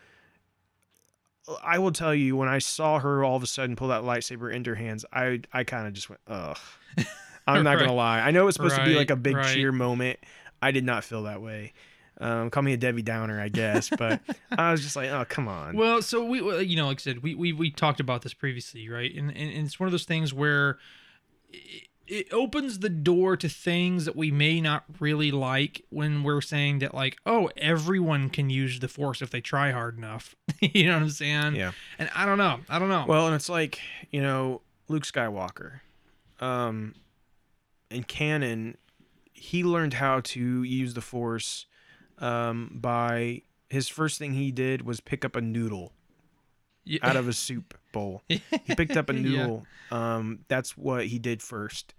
I will tell you, when I saw her all of a sudden pull that lightsaber into her hands, I I kind of just went, ugh. I'm not gonna lie. I know it was supposed to be like a big right. cheer moment. I did not feel that way. Um, call me a Debbie Downer, I guess, but I was just like, oh come on. Well, so we, you know, like I said, we we, we talked about this previously, right? And, and and it's one of those things where it, it opens the door to things that we may not really like when we're saying that, like, oh, everyone can use the force if they try hard enough. you know what I'm saying? yeah. And I don't know. I don't know. Well, and it's like you know Luke Skywalker, um, in canon, he learned how to use the Force, um, by his first thing he did was pick up a noodle Yeah. out of a soup bowl. He picked up a Yeah. noodle. Um, that's what he did first.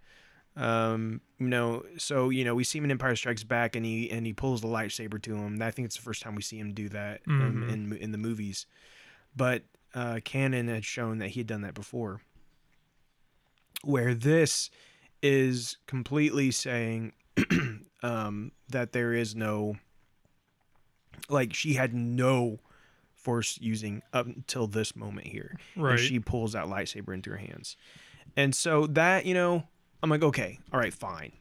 Um, you know, so you know we see him in Empire Strikes Back, and he and he pulls the lightsaber to him. I think it's the first time we see him do that um, Mhm. in in the movies. But uh, canon had shown that he had done that before. Where this is completely saying um, that there is no, like she had no force using up until this moment here right. and she pulls that lightsaber into her hands. And so that, you know, I'm like, okay, all right, fine.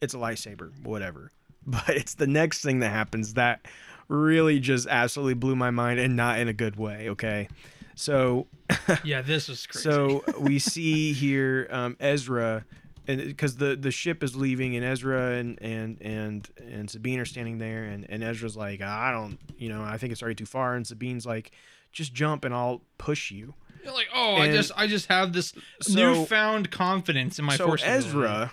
It's a lightsaber, whatever. But it's the next thing that happens that really just absolutely blew my mind and not in a good way, okay? So yeah, this is crazy. so we see here um, Ezra and because the the ship is leaving, and Ezra and and and and Sabine are standing there, and and Ezra's like, I don't, you know, I think it's already too far, and Sabine's like, just jump and I'll push you. You're like, oh, I just I just have this So- newfound confidence in my so force. Ezra,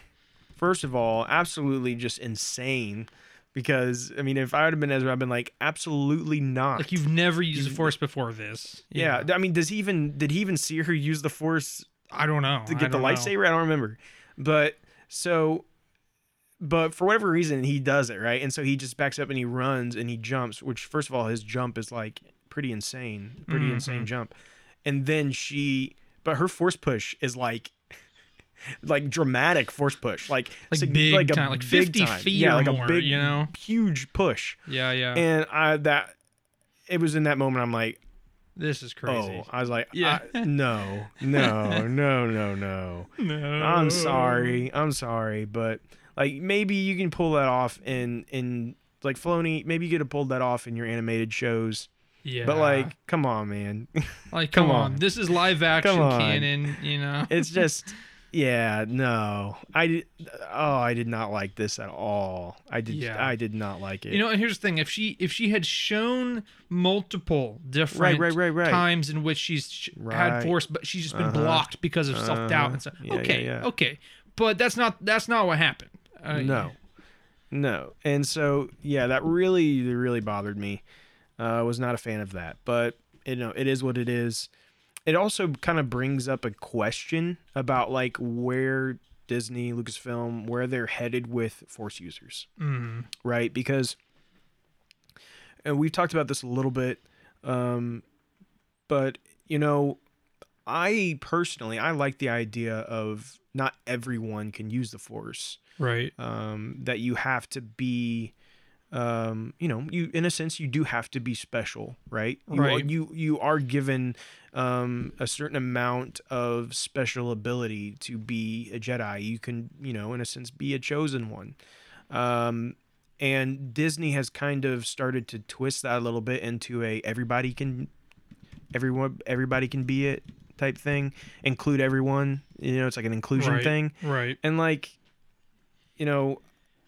first of all, absolutely just insane. Because I mean, if I would have been Ezra, I'd been like, absolutely not. like you've never used the force before this. You yeah. I mean, does he even did he even see her use the Force I don't know. to get the don't know. lightsaber? I don't remember. But so, but for whatever reason, he does it right, and so he just backs up and he runs and he jumps. Which, first of all, his jump is like pretty insane, pretty Mhm. insane jump. And then she, but her force push is like. Like dramatic force push, like Like sig- big like a time, like big 50 time. feet yeah, or like more, a big, you know? huge push. Yeah, yeah. And I that it was in that moment I'm like, this is oh, crazy. oh, I was like, Yeah. I- no, no, no, no, no. no. I'm sorry. I'm sorry, but like maybe you can pull that off in in like Filoni. Maybe you could have pulled that off in your animated shows. Yeah. But like, come on, man. like, come, come on. on. This is live action on. canon. You know. it's just, yeah, no. I. Oh, I did not like this at all. I did. Yeah. I did not like it. You know, and here's the thing: if she if she had shown multiple different right, right, right. times in which she's sh- had force, but she's just been Uh-huh. blocked because of self doubt Uh-huh. and stuff. Yeah, okay, yeah. okay, but that's not that's not what happened. Uh, no, no. And so yeah, that really, really bothered me. Uh, I was not a fan of that, but you know, it is what it is. It also kind of brings up a question about like where Disney, Lucasfilm, where they're headed with Force users, Mm, right? Because, and we've talked about this a little bit, um, but you know, I personally I like the idea of not everyone can use the Force right. um, that you have to be um, you know you in a sense you do have to be special right? You are, Right. you you are given um, a certain amount of special ability to be a jedi. You can you know in a sense be a chosen one. Um, and disney has kind of started to twist that a little bit into a everybody can everyone everybody can be it type thing include everyone. You know it's like an inclusion right, thing. Right. and like you know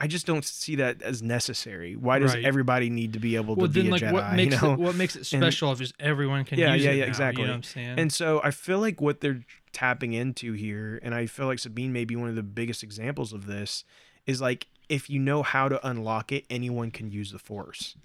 i just don't see that as necessary why does Right. everybody need to be able Well, to be then, a like, jedi what makes you know it what makes it special if just everyone can Yeah, use yeah, it yeah, now, exactly. You know what I'm saying? and so i feel like what they're tapping into here and i feel like sabine may be one of the biggest examples of this is like if you know how to unlock it anyone can use the force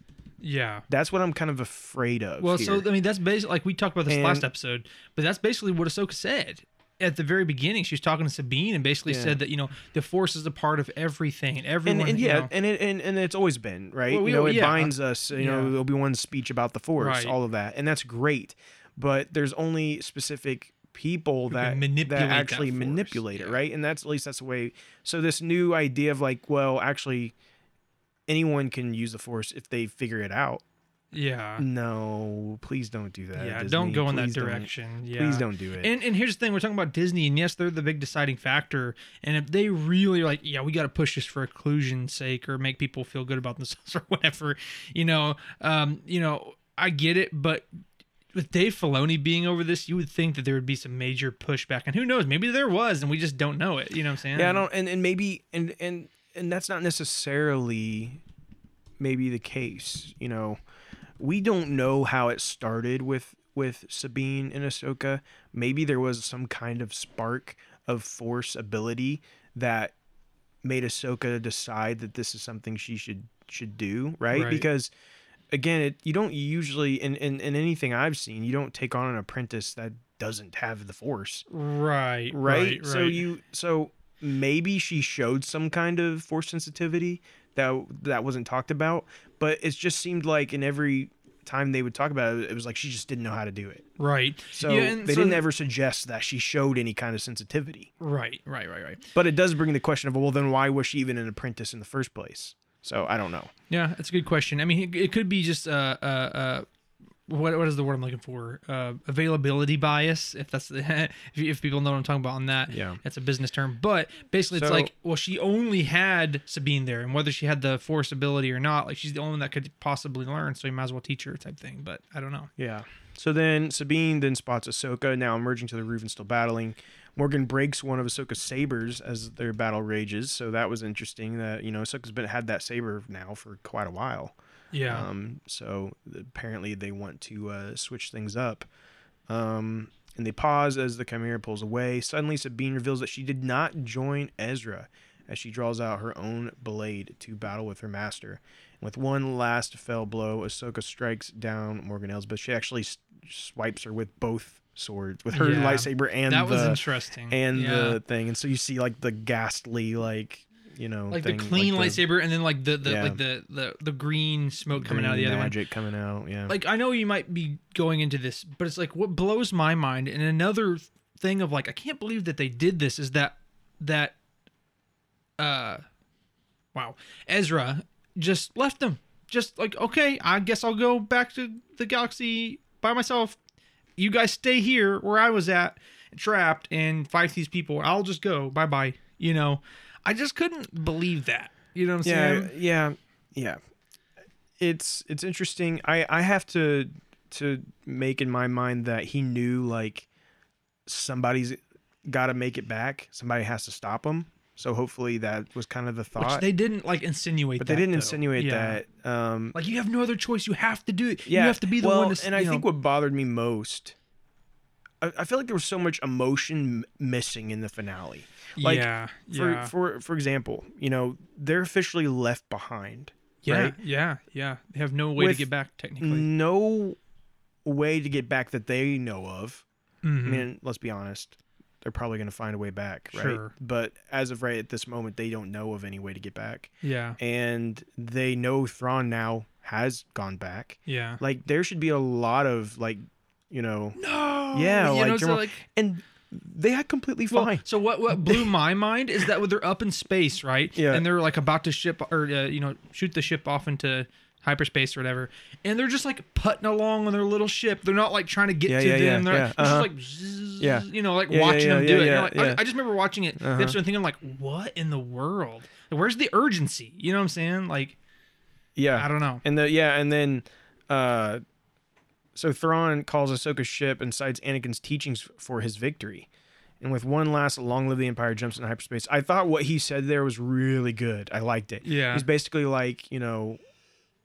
yeah. that's what i'm kind of afraid of Well, here. so I mean, that's basically like we talked about this last episode, but that's basically what Ahsoka said at the very beginning. She was talking to Sabine and basically Yeah. said that you know the Force is a part of everything and everyone. and, and you yeah, know- and it and, and it's always been right. Well, we- you know, it yeah, binds us. You know, yeah. Obi Wan's speech about the Force, Right. all of that, and that's great. But there's only specific people Who that manipulate that that actually Force, manipulate it, right? And that's at least that's the way. So this new idea of like, well, actually, anyone can use the Force if they figure it out. Yeah, No, please don't do that. yeah. Disney. Don't go in that Please don't. direction. Yeah. Please don't do it. And and here's the thing: we're talking about Disney, and yes, they're the big deciding factor. And if they really are like, yeah, we got to push this for inclusion's sake, or make people feel good about themselves, or whatever, you know, um, you know, I get it, but with Dave Filoni being over this, you would think that there would be some major pushback, and who knows? Maybe there was, and we just don't know it. You know what I'm saying? Yeah, I don't, and, and maybe and and and that's not necessarily maybe the case. You know, we don't know how it started with with Sabine and Ahsoka. Maybe there was some kind of spark of force ability that made Ahsoka decide that this is something she should should do, right? Right. Because again, it you don't usually in, in in anything I've seen, you don't take on an apprentice that doesn't have the force Right, right? right, So right. you so maybe she showed some kind of force sensitivity that that wasn't talked about, but it just seemed like in every time they would talk about it, it was like she just didn't know how to do it. right. So Yeah, they so didn't ever suggest that she showed any kind of sensitivity. Right, right, right, right. But it does bring the question of well, then why was she even an apprentice in the first place? So I don't know. Yeah, that's a good question. I mean, it, it could be just uh, uh, uh, what what is the word I'm looking for? Uh, availability bias, if that's the, if, if people know what I'm talking about on that. Yeah. that's a business term. But basically, it's So- like, well, she only had Sabine there, and whether she had the force ability or not, like she's the only one that could possibly learn, so you might as well teach her type thing. But I don't know. Yeah. So then Sabine then spots Ahsoka now emerging to the roof and still battling. Morgan breaks one of Ahsoka's sabers as their battle rages, so that was interesting. That you know Ahsoka's been had that saber now for quite a while. Yeah. Um, so apparently they want to uh, switch things up. Um, and they pause as the Chimera pulls away. Suddenly, Sabine reveals that she did not join Ezra as she draws out her own blade to battle with her master. And with one last fell blow, Ahsoka strikes down Morgan Elsbeth. She actually s- swipes her with both swords, with her Yeah. lightsaber and that was the interesting. and yeah. the thing. And so you see like the ghastly, like you know, like thing, the clean the lightsaber and then like the, the Yeah. like the, the the green smoke coming out of the green other one. magic coming out. Yeah. Like I know you might be going into this, but it's like what blows my mind and another thing of like I can't believe that they did this is that that uh wow, Ezra just left them. Just like okay, I guess I'll go back to the galaxy by myself. You guys stay here where I was at, trapped and fight these people. I'll just go. Bye-bye. You know. I just couldn't believe that. You know what I'm yeah, saying? yeah, yeah. It's it's interesting. I I have to to make in my mind that he knew like somebody's got to make it back. Somebody has to stop him. So hopefully that was kind of the Which thought. they didn't like insinuate but that, they didn't though. insinuate Yeah. that. Um, Like you have no other choice. You have to do it. yeah, You have to be the well, one to. and I know- think what bothered me most, I, I feel like there was so much emotion m- missing in the finale. like, yeah, For yeah, for for example, you know they're officially left behind. yeah, right? yeah, yeah. They have no way With to get back technically. no way to get back that they know of. Mhm. I mean, let's be honest. They're probably going to find a way back, right? Sure. But as of right at this moment, they don't know of any way to get back. yeah, And they know Thrawn now has gone back. yeah. Like, there should be a lot of, like, you know, No. Yeah, you like, know, so like and they had completely well, fine. so what? What blew my mind is that when they're up in space, right? Yeah. And they're like about to ship or uh, you know shoot the ship off into hyperspace or whatever, and they're just like putting along on their little ship. They're not like trying to get Yeah, to yeah, them. yeah, they're, yeah, uh-huh. just like, zzz, Yeah. you know, like watching them do it. Like, I- I, just remember watching it, Uh-huh. the episode, and thinking like, what in the world? Where's the urgency? You know what I'm saying? Like, Yeah. I don't know. And the yeah, and then uh so Thrawn calls Ahsoka's ship and cites Anakin's teachings for his victory. And with one last long live the Empire jumps into hyperspace. I thought what he said there was really good. I liked it. Yeah. He's basically like, you know,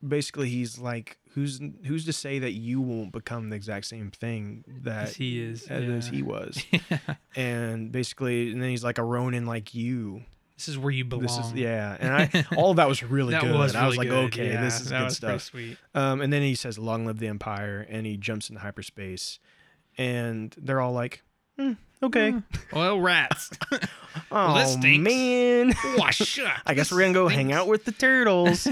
basically he's like who's who's to say that you won't become the exact same thing that As he is, as, as he was. yeah. and basically and then he's like a Ronin like you. This is where you belong. This is yeah. And I all of that was really that good. was I was like, good. okay, Yeah, this is good stuff. Sweet. Um, and then he says, "Long live the Empire," and he jumps into hyperspace, and they're all like, "Hmm, "Okay." Well, rats. Oh stinks. man, Wash. I guess we're gonna go hang out with the turtles.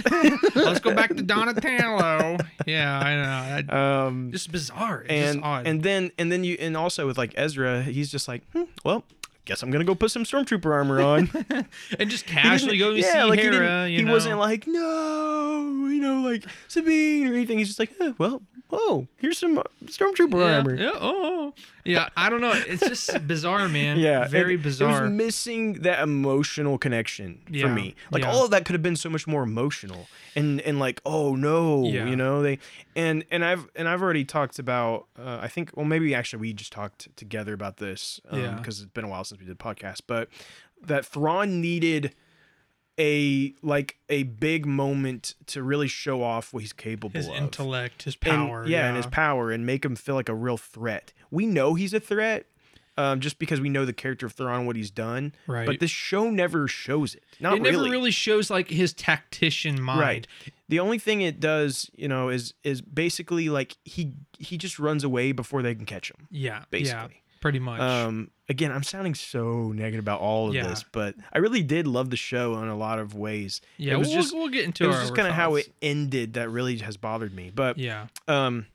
Let's go back to Donatello. yeah, I know. That, um, just bizarre. It's and just odd. and then and then you and also with like Ezra, he's just like, hmm, "Well, guess I'm gonna go put some stormtrooper armor on." and just casually go to see like he, Hera. didn't- you he know? wasn't like, "No," you know, like Sabine or anything. He's just like, eh, "Well, oh, here's some uh, stormtrooper yeah, armor." yeah, oh, yeah. I don't know. It's just bizarre, man. Yeah, very it- It was missing that emotional connection Yeah, for me. Like yeah. all of that could have been so much more emotional, and and like oh no, you know they and and I've and I've already talked about. Uh, I think well maybe actually we just talked together about this um, Yeah. because it's been a while since we did podcast, but that Thrawn needed a like a big moment to really show off what he's capable his of His intellect, his and- power. yeah, and his power, and make him feel like a real threat. We know he's a threat, um, just because we know the character of Thrawn, what he's done. Right. But this show never shows it. Not it never really. really. shows like his tactician mind. Right. The only thing it does, you know, is is basically like he he just runs away before they can catch him. Yeah. Yeah. Pretty much. Um, again, I'm sounding so negative about all of Yeah. this, but I really did love the show in a lot of ways. yeah. it was we'll, just we'll get into it was just kind of how it ended that really has bothered me. But Yeah. um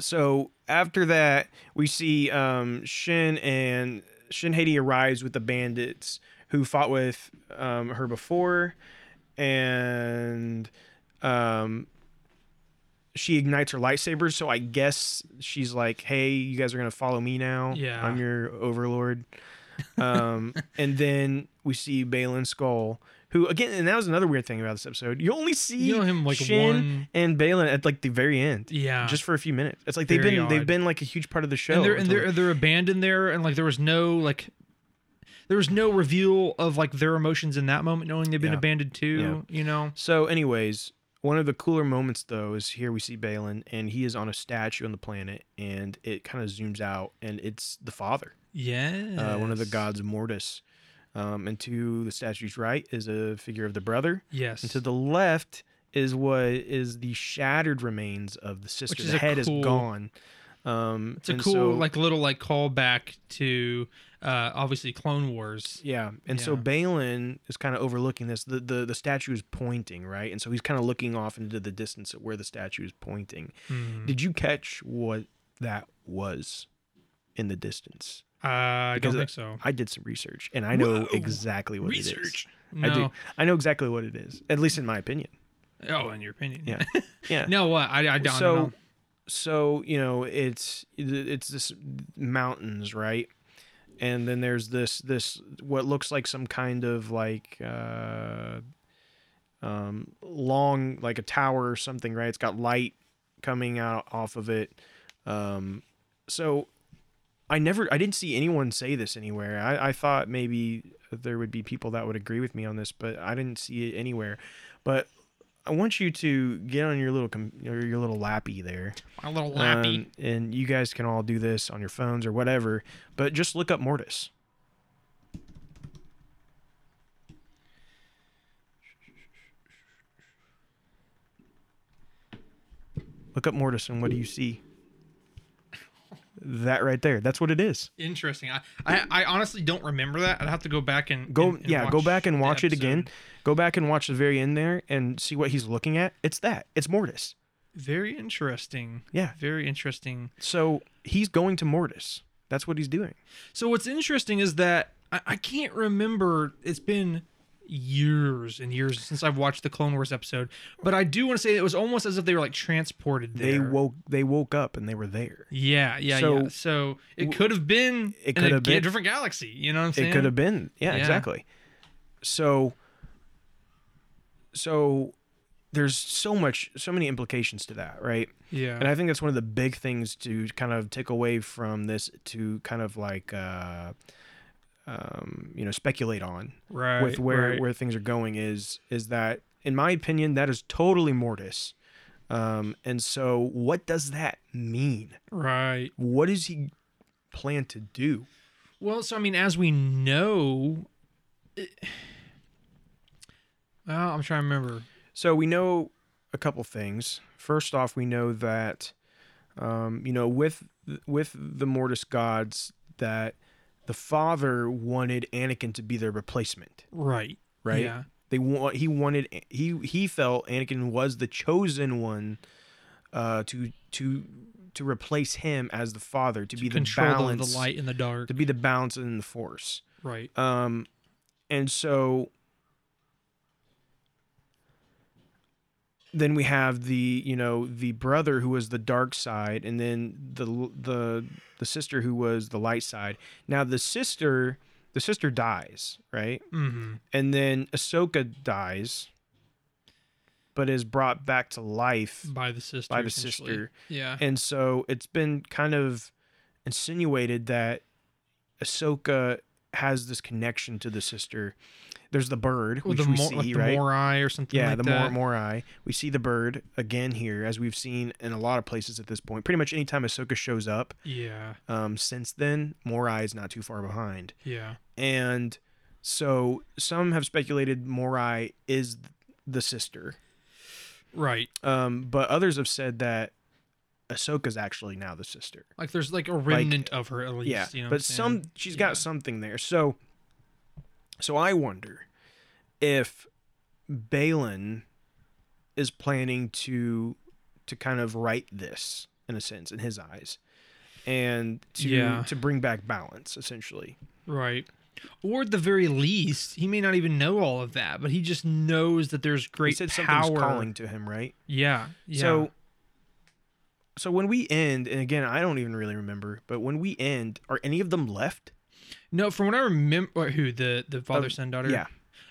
so after that we see um shin and Shin Hati arrives with the bandits who fought with um her before and um she ignites her lightsaber so i guess she's like hey you guys are gonna follow me now Yeah. i'm your overlord Um, and then we see Baylan Skoll, who again, and that was another weird thing about this episode. You only see You know him, like, Shin one- and Baylan at like the very end. Yeah. just for a few minutes. It's like they've been they've been like a huge part of the show. and they're and they're they're abandoned there, and like there was no like. There was no reveal of like their emotions in that moment, knowing they've been Yeah. abandoned too. You know, So, anyways, one of the cooler moments though is here we see Baylan, and he is on a statue on the planet, and it kind of zooms out, and it's the father, yeah, uh, one of the gods Mortis. Um, and to the statue's right is a figure of the brother, Yes, and to the left is what is the shattered remains of the sister. is the head cool- is gone. Um, it's a cool so- like little like callback to uh obviously Clone Wars. Yeah, and so Baylan is kind of overlooking this. The, the the statue is pointing right, and so he's kind of looking off into the distance at where the statue is pointing. Hmm. Did you catch what that was in the distance? Uh, I don't think so. I did some research, and I know Whoa, exactly what Research. it is. I do. No. I know exactly what it is, at least in my opinion. Oh, in your opinion. Yeah, yeah. no, what? I, I don't so, know. So you know, it's it's this mountains, right? And then there's this this what looks like some kind of like uh, um, long like a tower or something, right? It's got light coming out off of it. Um, so I never, I didn't see anyone say this anywhere. I, I thought maybe there would be people that would agree with me on this, but I didn't see it anywhere. But I want you to get on your little com- your, your little lappy there, My little lappy. um, and you guys can all do this on your phones or whatever. But just look up Mortis. Look up Mortis, and what do you see? That right there. That's what it is. Interesting. I, I, I honestly don't remember that. I'd have to go back and Go, and- and yeah, go back and watch it again. Go back and watch the very end there and see what he's looking at. It's that. It's Mortis. Very interesting. Yeah. Very interesting. So he's going to Mortis. That's what he's doing. So what's interesting is that I, I can't remember. It's been years and years since I've watched the Clone Wars episode, but I do want to say it was almost as if they were like transported there. They woke. They woke up and they were there. Yeah, yeah, So- yeah. So it could have been It could a have been- different galaxy. You know what I'm saying? It could have been. Yeah, Yeah. exactly. So. So, there's so much, so many implications to that, right? Yeah. And I think that's one of the big things to kind of take away from this to kind of like, uh, um, you know, speculate on right. with where right. where things are going is is that in my opinion that is totally Mortis. Um, and so what does that mean? right. What does he plan to do? Well, so I mean, as we know, it- well, I'm trying to remember. So we know a couple things. First off, we know that um, you know with with the Mortis gods that the father wanted Anakin to be their replacement, Right. right? Yeah. They want he wanted he he felt Anakin was the chosen one uh, to to to replace him as the father to, be the balance the light and the dark. to be the balance in the force. Right. Um, and so then we have the you know the brother who was the dark side, and then the the the sister who was the light side. Now the sister the sister dies, right? Mm-hmm. And then Ahsoka dies, but is brought back to life By the sister. by the sister. Yeah. And so it's been kind of insinuated that Ahsoka has this connection to the sister. There's the bird, which the we see, like the right? Morai or something yeah, like the that. more Morai. We see the bird again here, as we've seen in a lot of places at this point. Pretty much anytime Ahsoka shows up, Yeah. um, since then, Morai is not too far behind. Yeah. And so some have speculated Morai is the sister, Right. um, but others have said that Ahsoka's actually now the sister. Like there's like a remnant of her at least. yeah, You know but some she's Yeah. got something there. So, so I wonder if Baylan is planning to to kind of write this in a sense in his eyes, and to Yeah. to bring back balance essentially. Right. Or at the very least, he may not even know all of that, but he just knows that there's He great said power. something's calling to him, right? Yeah. Yeah. So so when we end, and again, I don't even really remember, but when we end, are any of them left? No, from what I remember, who the the father son daughter. Yeah.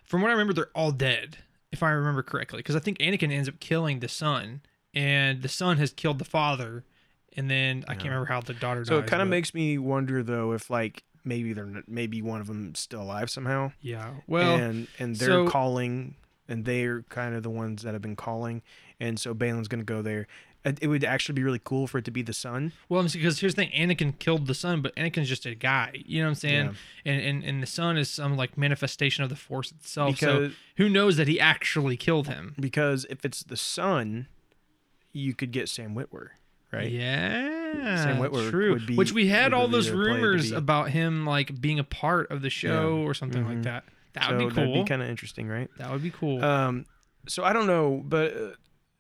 From what I remember, they're all dead, if I remember correctly, because I think Anakin ends up killing the son, and the son has killed the father, and then I can't remember how the daughter. So it kind of makes me wonder though if like maybe they're maybe one of them still alive somehow. Yeah. Well, and and they're so- calling and they're kind of the ones that have been calling and so Baylan's going to go there. It would actually be really cool for it to be the son. well, because here's the thing: Anakin killed the son, but Anakin's just a guy. You know what I'm saying? And, and and the son is some like manifestation of the Force itself. so who knows that he actually killed him? Because if it's the son, you could get Sam Witwer, right? Yeah, Sam Witwer true. would be- Which we had all those the player to rumors about him like being a part of the show or something like Mhm. that. That so would be cool. that'd be kind of interesting, right? that would be cool. Um, so I don't know, but uh,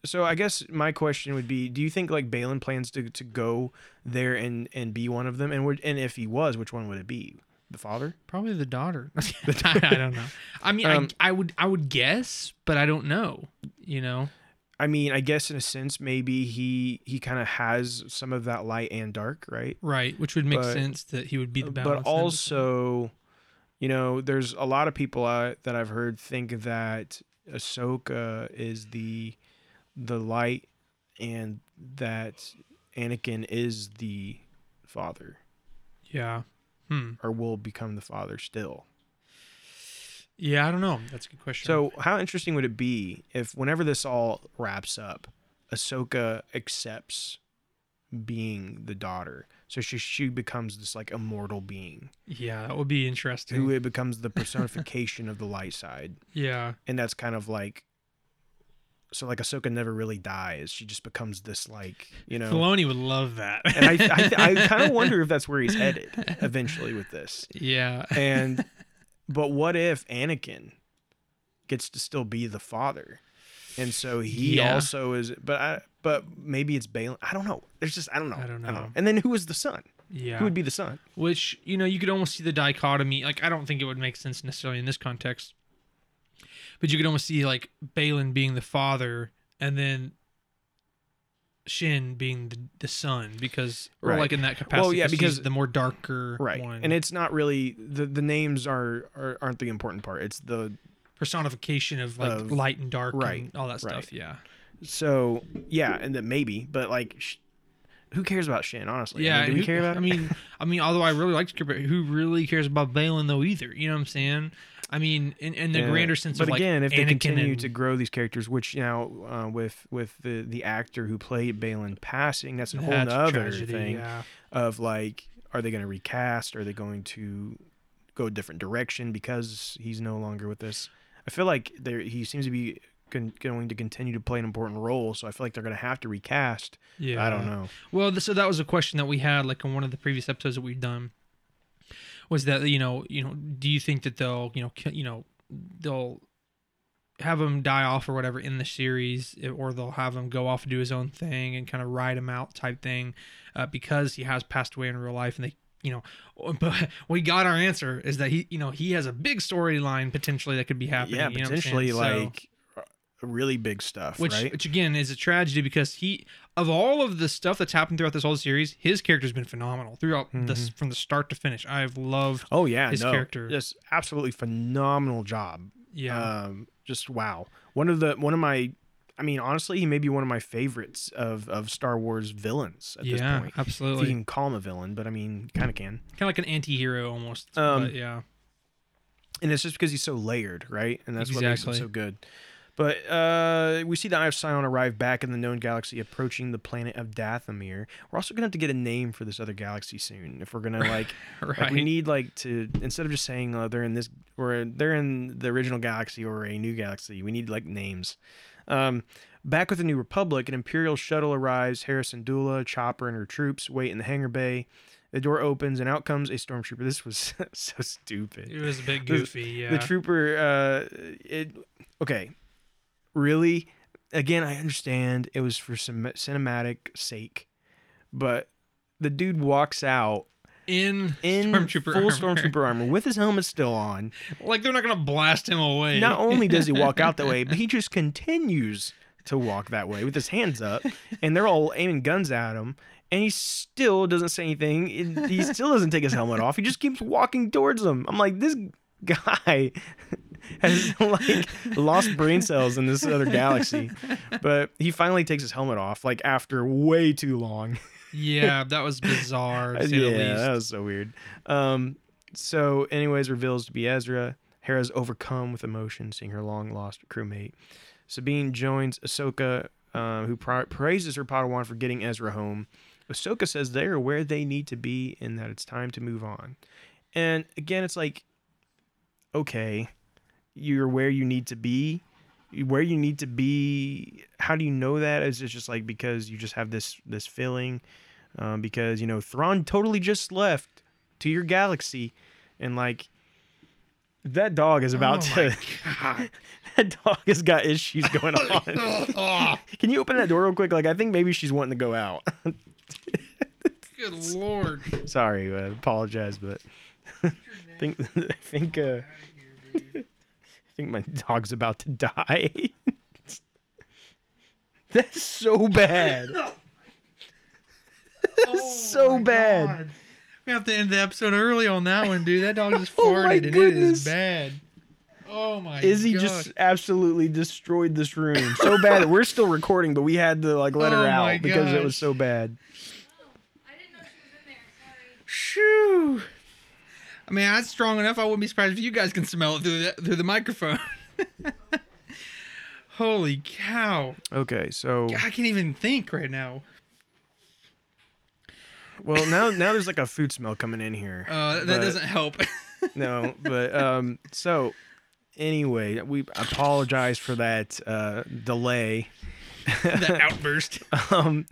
so I guess my question would be: Do you think like Baylan plans to, to go there and, and be one of them? And would and if he was, which one would it be? The father? Probably the daughter. I don't know. I mean, Um, I, I would I would guess, but I don't know. You know. I mean, I guess in a sense, maybe he he kind of has some of that light and dark, right? Right, which would make But- sense that he would be the balance. But also, you know, there's a lot of people uh, that I've heard think that Ahsoka is the the light, and that Anakin is the father, yeah. Hmm. or will become the father still. Yeah, I don't know. That's a good question. So, how interesting would it be if, whenever this all wraps up, Ahsoka accepts being the daughter, so she she becomes this like immortal being yeah, that would be interesting. who it becomes the personification of the light side, yeah. and that's kind of like. So like Ahsoka never really dies; she just becomes this like you know. Filoni would love that. And I I, I kind of wonder if that's where he's headed eventually with this. yeah. And but what if Anakin gets to still be the father? And so he Yeah. also is but I but maybe it's Baylan. I don't know. There's just I don't know. I don't know. And then who is the son? Yeah. Who would be the son? Which, you know, you could almost see the dichotomy. Like, I don't think it would make sense necessarily in this context. But you could almost see, like, Baylan being the father and then Shin being the, the son because, or Right. like in that capacity. 'cause yeah, because- the more darker Right. one. And it's not really the the names are, are aren't the important part. It's the personification of like Of- light and dark right, and all that stuff. right. Yeah. so yeah, and then maybe, but like who cares about Shin, honestly? Yeah. I mean, do we who- care about I mean, I mean, although I really like about who really cares about Baylan though either. You know what I'm saying? I mean, in, in the Yeah. grander sense but of like again, if they continue and- to grow these characters, which you know, uh, with with the the actor who played Baylan passing, that's a whole That's a tragedy, thing Yeah. of like, are they going to recast? Are they going to go a different direction because he's no longer with us? I feel like there he seems to be con- going to continue to play an important role, so I feel like they're going to have to recast. Yeah. I don't know. Well, so that was a question that we had, like on one of the previous episodes that we've done, was that you know, you know, do you think that they'll, you know, you know, they'll have him die off or whatever in the series, or they'll have him go off and do his own thing and kind of ride him out type thing, uh, because he has passed away in real life, and they. You know, but we got our answer is that he, you know, he has a big storyline potentially that could be happening. yeah, you know potentially? So- like uh, really big stuff, which right? which again is a tragedy because he of all of the stuff that's happened throughout this whole series his character's been phenomenal throughout this from the start to finish. I've loved oh yeah, his no, character. just absolutely phenomenal job. yeah. Um just wow. One of the one of my i mean honestly he may be one of my favorites of of star wars villains at yeah this point. If absolutely. you can call him a villain but i mean kind of can. Kind of like an anti-hero almost Um, but yeah. and it's just because he's so layered right? And that's what makes him so good but uh, we see the Eye of Sion arrive back in the known galaxy, approaching the planet of Dathomir. We're also gonna have to get a name for this other galaxy soon if we're gonna like right Like we need like to instead of just saying uh, they're in this or they're in the original galaxy or a new galaxy. We need like names. Um, back with the New Republic, an Imperial shuttle arrives. Hera Syndulla, Chopper, and her troops wait in the hangar bay. The door opens and out comes a stormtrooper. This was so stupid. it was a bit the- goofy yeah The trooper, uh, it okay, really. Again, I understand it was for some cinematic sake, but the dude walks out in in stormtrooper full armor. stormtrooper armor with his helmet still on. like they're not gonna blast him away Not only does he walk out that way, but he just continues to walk that way with his hands up, and they're all aiming guns at him, and he still doesn't say anything. He still doesn't take his helmet off. He just keeps walking towards them. I'm like, this guy has like lost brain cells in this other galaxy. But he finally takes his helmet off, like after way too long. Yeah, that was bizarre. To say the yeah, least. that was so weird. Um, so, anyways, reveals to be Ezra. Hera's overcome with emotion, seeing her long lost crewmate. Sabine joins Ahsoka, uh, who pra- praises her Padawan for getting Ezra home. Ahsoka says they are where they need to be and that it's time to move on. And again, it's like, okay, you're where you need to be. Where you need to be. How do you know that? Is it just like because you just have this this feeling? Um, because you know Thrawn totally just left to your galaxy, and like that dog is about Oh to. that dog has got issues going on. Can you open that door real quick? Like I think maybe she's wanting to go out. good lord. Sorry, I apologize, but I think I think uh, think my dog's about to die. That's so bad. so oh bad. We have to end the episode early on that one, dude. That dog just Oh farted my and it goodness. is bad. Oh my god. Izzy gosh. just absolutely destroyed this room so bad. that We're still recording, but we had to like let her Oh my out because it was so bad. I didn't know she was in there. Sorry. Shoo. I mean, that's strong enough. I wouldn't be surprised if you guys can smell it through the through the microphone. Holy cow! Okay, so I can't even think right now. well now now there's like a food smell coming in here. Uh, that but- doesn't help. no, but um, so anyway, we apologize for that uh, delay. that outburst. Um,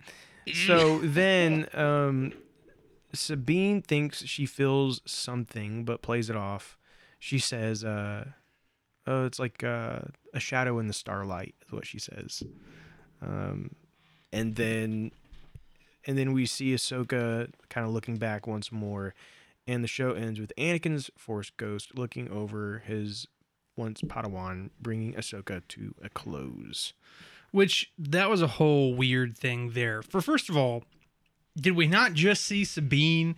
so then um, Sabine thinks she feels something, but plays it off. She says, uh, "Oh, it's like uh, a shadow in the starlight," is what she says. Um, and then, and then we see Ahsoka kind of looking back once more, and the show ends with Anakin's Force Ghost looking over his once Padawan, bringing Ahsoka to a close. Which that was a whole weird thing there. For first of all, did we not just see Sabine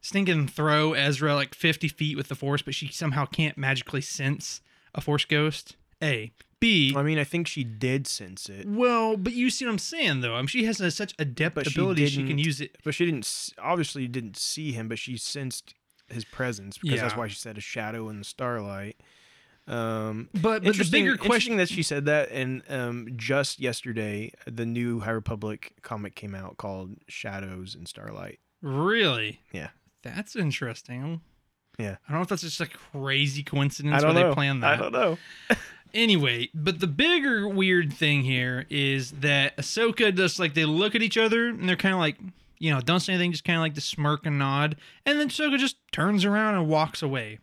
stinking throw Ezra like 50 feet with the Force, but she somehow can't magically sense a Force ghost? A. B. I mean, I think she did sense it. Well, but you see what I'm saying, though. I mean, she has a, such adept But ability she, can use it. But she didn't obviously didn't see him, but she sensed his presence because that's why she said a shadow in the starlight. Um, But, but the bigger question. that she said that, and um, just yesterday, the new High Republic comic came out called Shadows and Starlight. Really? Yeah. That's interesting. Yeah. I don't know if that's just a crazy coincidence where know. they planned that. I don't know. Anyway, but the bigger weird thing here is that Ahsoka just like they look at each other and they're kind of like, you know, don't say anything, just kind of like the smirk and nod, and then Ahsoka just turns around and walks away.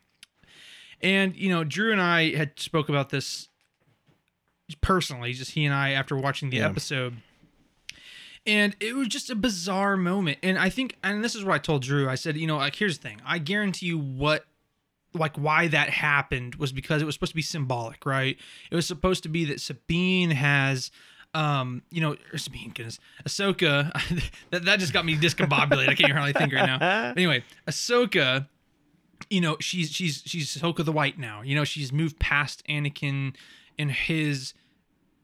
And you know, Drew and I had spoke about this personally, just he and I after watching the Yeah. episode. And it was just a bizarre moment. And I think, and this is what I told Drew. I said, you know, like here's the thing. I guarantee you what like why that happened was because it was supposed to be symbolic, right? It was supposed to be that Sabine has um, you know, or Sabine, goodness, Ahsoka. that, that just got me discombobulated. I can't hardly think right now. But anyway, Ahsoka, you know, she's she's she's Ahsoka the White now. You know, she's moved past Anakin and his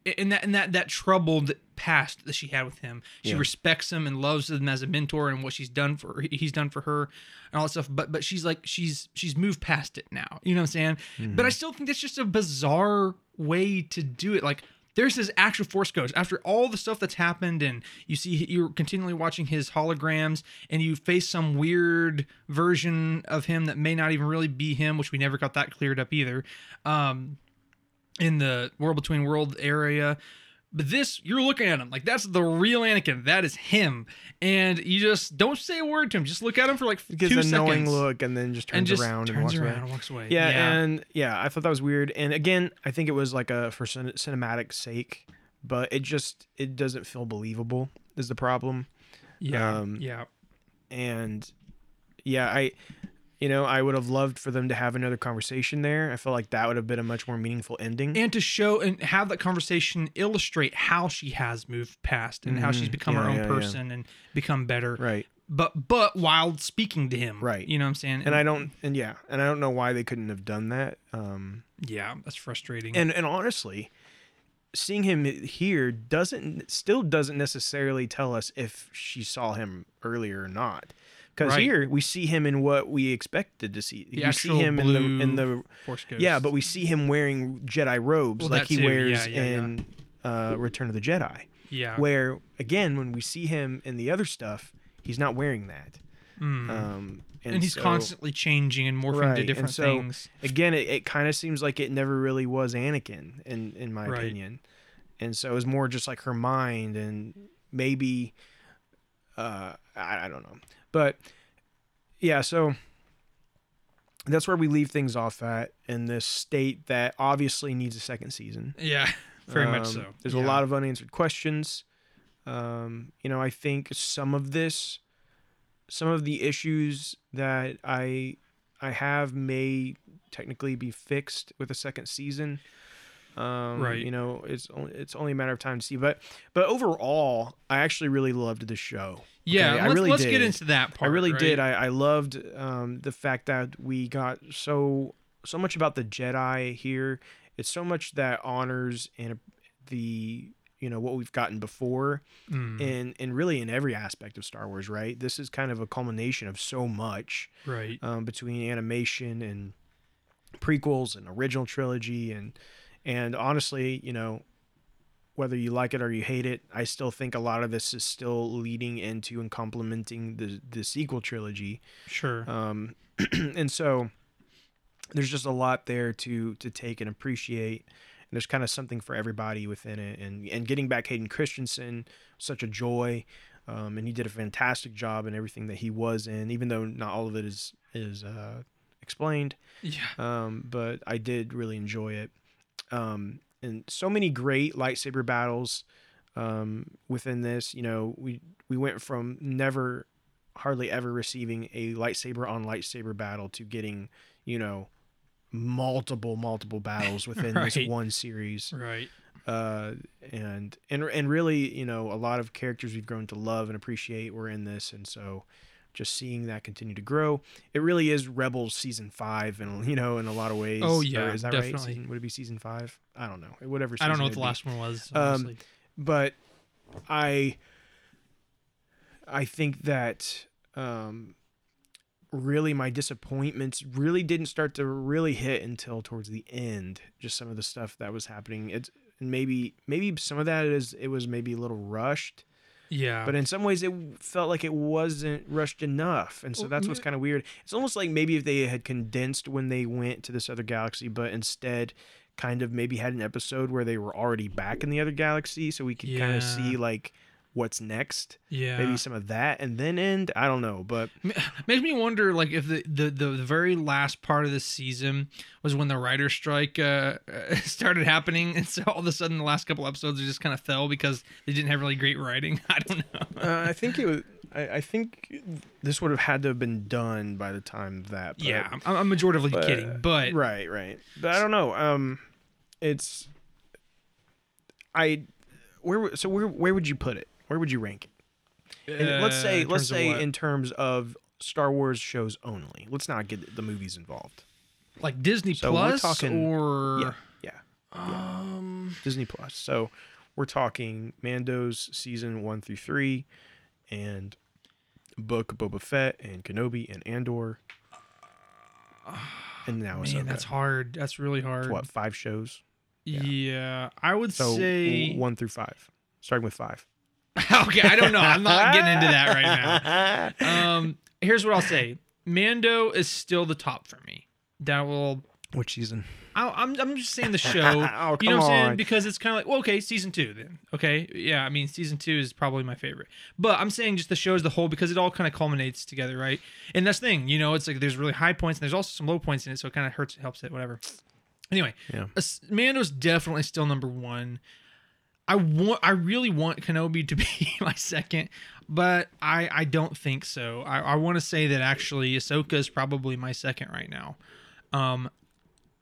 in that in that that troubled past that she had with him. She Yeah. respects him and loves him as a mentor and what she's done for he's done for her and all that stuff. But but she's like she's she's moved past it now. You know what I'm saying? But mm-hmm. I still think that's just a bizarre way to do it. Like there's his actual force ghost after all the stuff that's happened and you see you're continually watching his holograms and you face some weird version of him that may not even really be him which we never got that cleared up either um in the world between world area but this you're looking at him like that's the real anakin that is him and you just don't say a word to him just look at him for like Gives two a knowing seconds look and then just turns and just around and walks around away. and walks away Yeah, and yeah, I thought that was weird. And again, I think it was like a for cin- cinematic sake, but it just it doesn't feel believable. Is the problem? yeah um, yeah and yeah i You know, I would have loved for them to have another conversation there. I felt like that would have been a much more meaningful ending. and to show and have that conversation illustrate how she has moved past and how she's Mhm. become her Yeah, own yeah, yeah. person and become better right. but but while speaking to him Right. you know what i'm saying And I don't and yeah, and I don't know why they couldn't have done that. Um yeah that's frustrating and and honestly, seeing him here doesn't still doesn't necessarily tell us if she saw him earlier or not. Because Right. here we see him in what we expected to see. The we see him in the in the force ghost yeah, but we see him wearing Jedi robes Well, like he too. wears Yeah, yeah, yeah. in Uh, Return of the Jedi. yeah Where again, when we see him in the other stuff, he's not wearing that. Mm. Um, and, and he's so- constantly changing and morphing Right, to different so- things again it, it kind of seems like it never really was anakin in in my Right. opinion and so it was more just like her mind and maybe uh I, I don't know but yeah so that's where we leave things off at in this state that obviously needs a second season yeah very much Um, so There's Yeah. a lot of unanswered questions. Um, you know, I think some of this, some of the issues that I I have may technically be fixed with a second season. Um, Right. You know, it's only it's only a matter of time to see. But but overall, I actually really loved the show. Yeah okay, I let's, really let's get into that part I really right? did. I, I loved um, the fact that we got so so much about the Jedi here. It's so much that honors and the you know what we've gotten before, Mm, and and really in every aspect of Star Wars. Right, this is kind of a culmination of so much right um, between animation and prequels and original trilogy and and honestly, you know, whether you like it or you hate it, I still think a lot of this is still leading into and complementing the the sequel trilogy. sure Um, and so there's just a lot there to to take and appreciate. And there's kind of something for everybody within it. And and getting back Hayden Christensen, such a joy. Um, and he did a fantastic job in everything that he was in, even though not all of it is is uh, explained. yeah Um, but I did really enjoy it. Um, and so many great lightsaber battles um, within this. You know, we we went from never, hardly ever receiving a lightsaber on lightsaber battle to getting, you know, multiple multiple battles within this one series. right Uh, and and and really, you know, a lot of characters we've grown to love and appreciate were in this, and so just seeing that continue to grow, it really is Rebels season five, and you know, in a lot of ways. Oh, Or yeah, is that right? definitely. Season, would it be season five? I don't know. Whatever. i don't know what the be. last one was Um, honestly. but I I think that um really my disappointments really didn't start to really hit until towards the end just some of the stuff that was happening it's maybe maybe some of that is it was maybe a little rushed yeah. But in some ways it felt like it wasn't rushed enough and so Well, that's what's kind of weird. It's almost like maybe if they had condensed when they went to this other galaxy but instead kind of maybe had an episode where they were already back in the other galaxy so we could kind of see like what's next. Yeah. maybe some of that and then end. I don't know but makes me wonder like if the, the the the very last part of the season was when the writer strike uh started happening. And so all of a sudden the last couple episodes just kind of fell because they didn't have really great writing. I don't know. Uh, i think it was I, I think this would have had to have been done by the time that but- yeah i'm, I'm majoritively but- kidding but right right. But i don't know um it's i where so where where would you put it where would you rank it? And let's uh, say in let's terms of say in terms of star wars shows only. Let's not get the movies involved. Like disney so we're plus talking- or yeah yeah um disney plus. So we're talking mando's season one through three and book of boba fett and kenobi and andor. And now man that's hard. That's really hard. What five shows? Yeah. i would so say one through five. Starting with five okay i don't know. I'm not getting into that right now. Um here's what i'll say. Mando is still the top for me. That will Which season? I, I'm, I'm just saying the show. Oh, you know what i'm saying? on. because it's kind of like well okay season two then. Okay yeah i mean season two is probably my favorite. But i'm saying just the show as the whole because it all kind of culminates together right? And that's the thing you know it's like there's really high points and there's also some low points in it so it kind of hurts helps it whatever. Anyway Yeah. As- mando's definitely still number one I want I really want Kenobi to be my second. but I I don't think so. I, I want to say that actually Ahsoka is probably my second right now, um,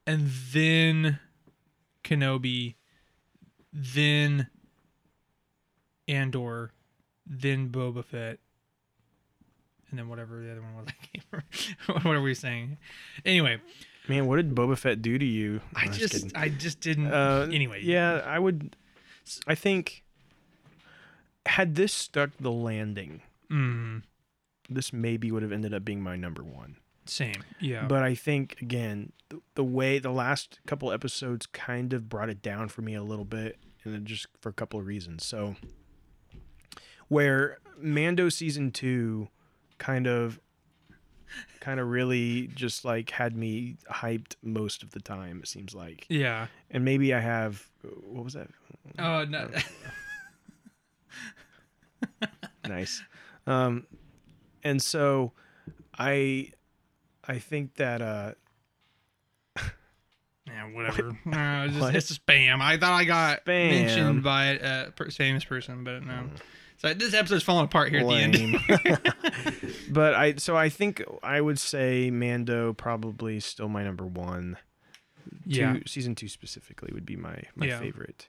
and then Kenobi, then Andor, then Boba Fett, and then whatever the other one was. I can't what are we saying? Anyway, Man, what did Boba Fett do to you? I just. I just didn't. Uh, anyway, Yeah, I would. I think had this stuck the landing, Mm, this maybe would have ended up being my number one. same. Yeah. But I think again, the, the way the last couple episodes kind of brought it down for me a little bit, and just for a couple of reasons. So, where Mando season two, kind of, kind of really just like had me hyped most of the time. It seems like, yeah. and maybe I have what was that? Oh no. nice um and so i i think that uh Yeah, whatever. It's, just, What? it's just spam. I thought I got Spam. mentioned by a famous person, but no. So this episode's falling apart here at the end. but i so i think i would say mando probably still my number one yeah. two, season two specifically would be my my Yeah. favorite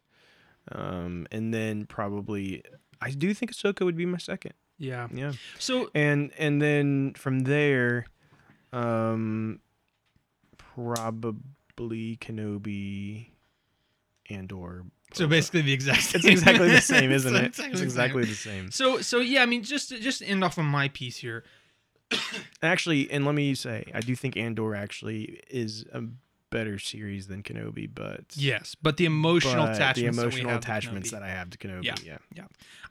um and then probably i do think ahsoka would be my second Yeah. yeah So and and then from there um probably kenobi and or so basically the exact same. it's exactly the same isn't It's it exactly it's the exactly same. the same So so yeah, I mean just just end off on my piece here. actually and let me say i do think andor actually is a better series than kenobi but Yes, but the emotional but attachments the that emotional have attachments that i have to kenobi Yeah. yeah, Yeah,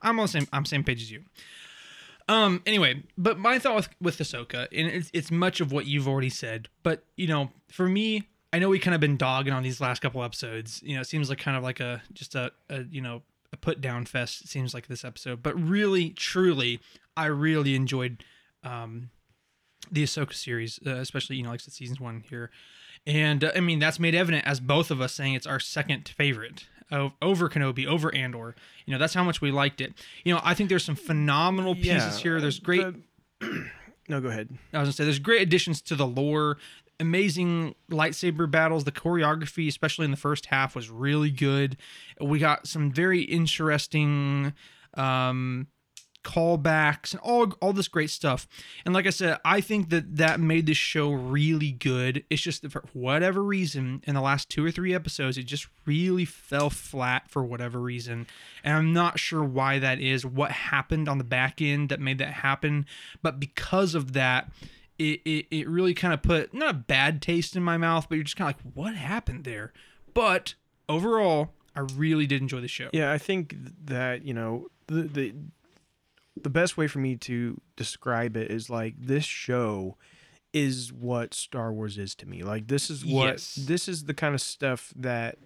I'm on the same. I'm same page as you. Um. Anyway, but my thought with with Ahsoka, and it's it's much of what you've already said. But you know, for me, I know we kind of been dogging on these last couple episodes. You know, it seems like kind of like a just a, a you know a put down fest. It seems like this episode, but really, truly, I really enjoyed um the Ahsoka series, uh, especially you know like the season one here. And uh, I mean, that's made evident as both of us saying it's our second favorite of, over Kenobi, over Andor. You know, that's how much we liked it. You know, I think there's some phenomenal pieces Yeah, here. There's great. the- no go ahead I was gonna say there's great additions to the lore. Amazing lightsaber battles. The choreography, especially in the first half, was really good. We got some very interesting um, callbacks and all all this great stuff. And like I said, I think that that made this show really good. It's just that for whatever reason, in the last two or three episodes, it just really fell flat for whatever reason. And I'm not sure why that is, what happened on the back end that made that happen. But because of that, it, it, it really kind of put not a bad taste in my mouth, but you're just kind of like, what happened there? But overall, I really did enjoy the show. Yeah, I think that you know the the the best way for me to describe it is like this show is what Star Wars is to me. Like this is what Yes. this is the kind of stuff that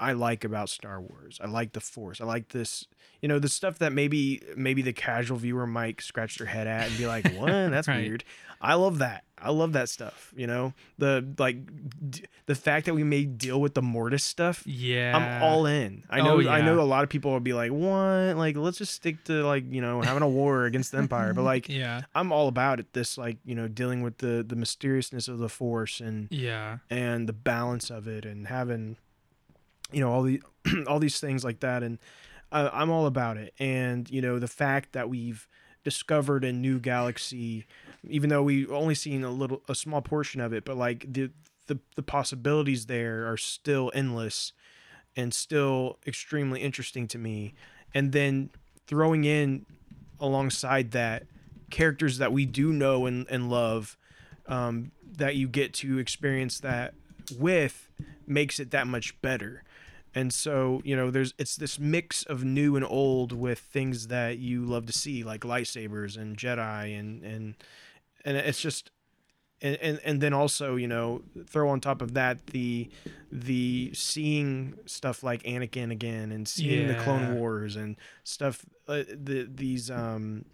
I like about Star Wars. I like the Force. I like this, you know, the stuff that maybe maybe the casual viewer might scratch their head at and be like, "What? That's Right. weird." I love that. I love that stuff. You know, the like d- the fact that we may deal with the Mortis stuff. Yeah. I'm all in. I Oh, know. I know a lot of people will be like, "What? Like, let's just stick to like you know having a war against the Empire." But like, Yeah. I'm all about it. This like you know dealing with the the mysteriousness of the Force and Yeah. and the balance of it and having you know all the all these things like that and uh, I'm all about it. And you know the fact that we've discovered a new galaxy, even though we've only seen a little a small portion of it, but like the the the possibilities there are still endless and still extremely interesting to me. And then throwing in alongside that characters that we do know and, and love um, that you get to experience that with makes it that much better and so you know there's it's this mix of new and old with things that you love to see like lightsabers and jedi and and and it's just and, and and then also you know throw on top of that the the seeing stuff like Anakin again and seeing the Clone Wars and stuff uh, the these um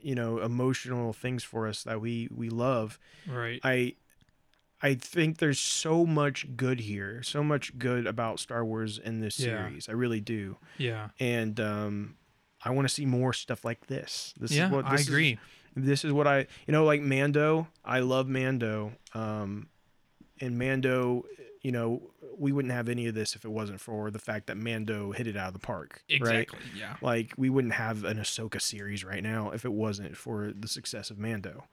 you know emotional things for us that we we love Right. I I think there's so much good here, so much good about Star Wars in this Yeah. series. I really do. yeah. And um I want to see more stuff like this. This Yeah, is what I this is- agree. this is what I you know like Mando. I love Mando. Um, and Mando, you know, we wouldn't have any of this if it wasn't for the fact that Mando hit it out of the park. Right? Exactly. Yeah. Like we wouldn't have an Ahsoka series right now if it wasn't for the success of Mando.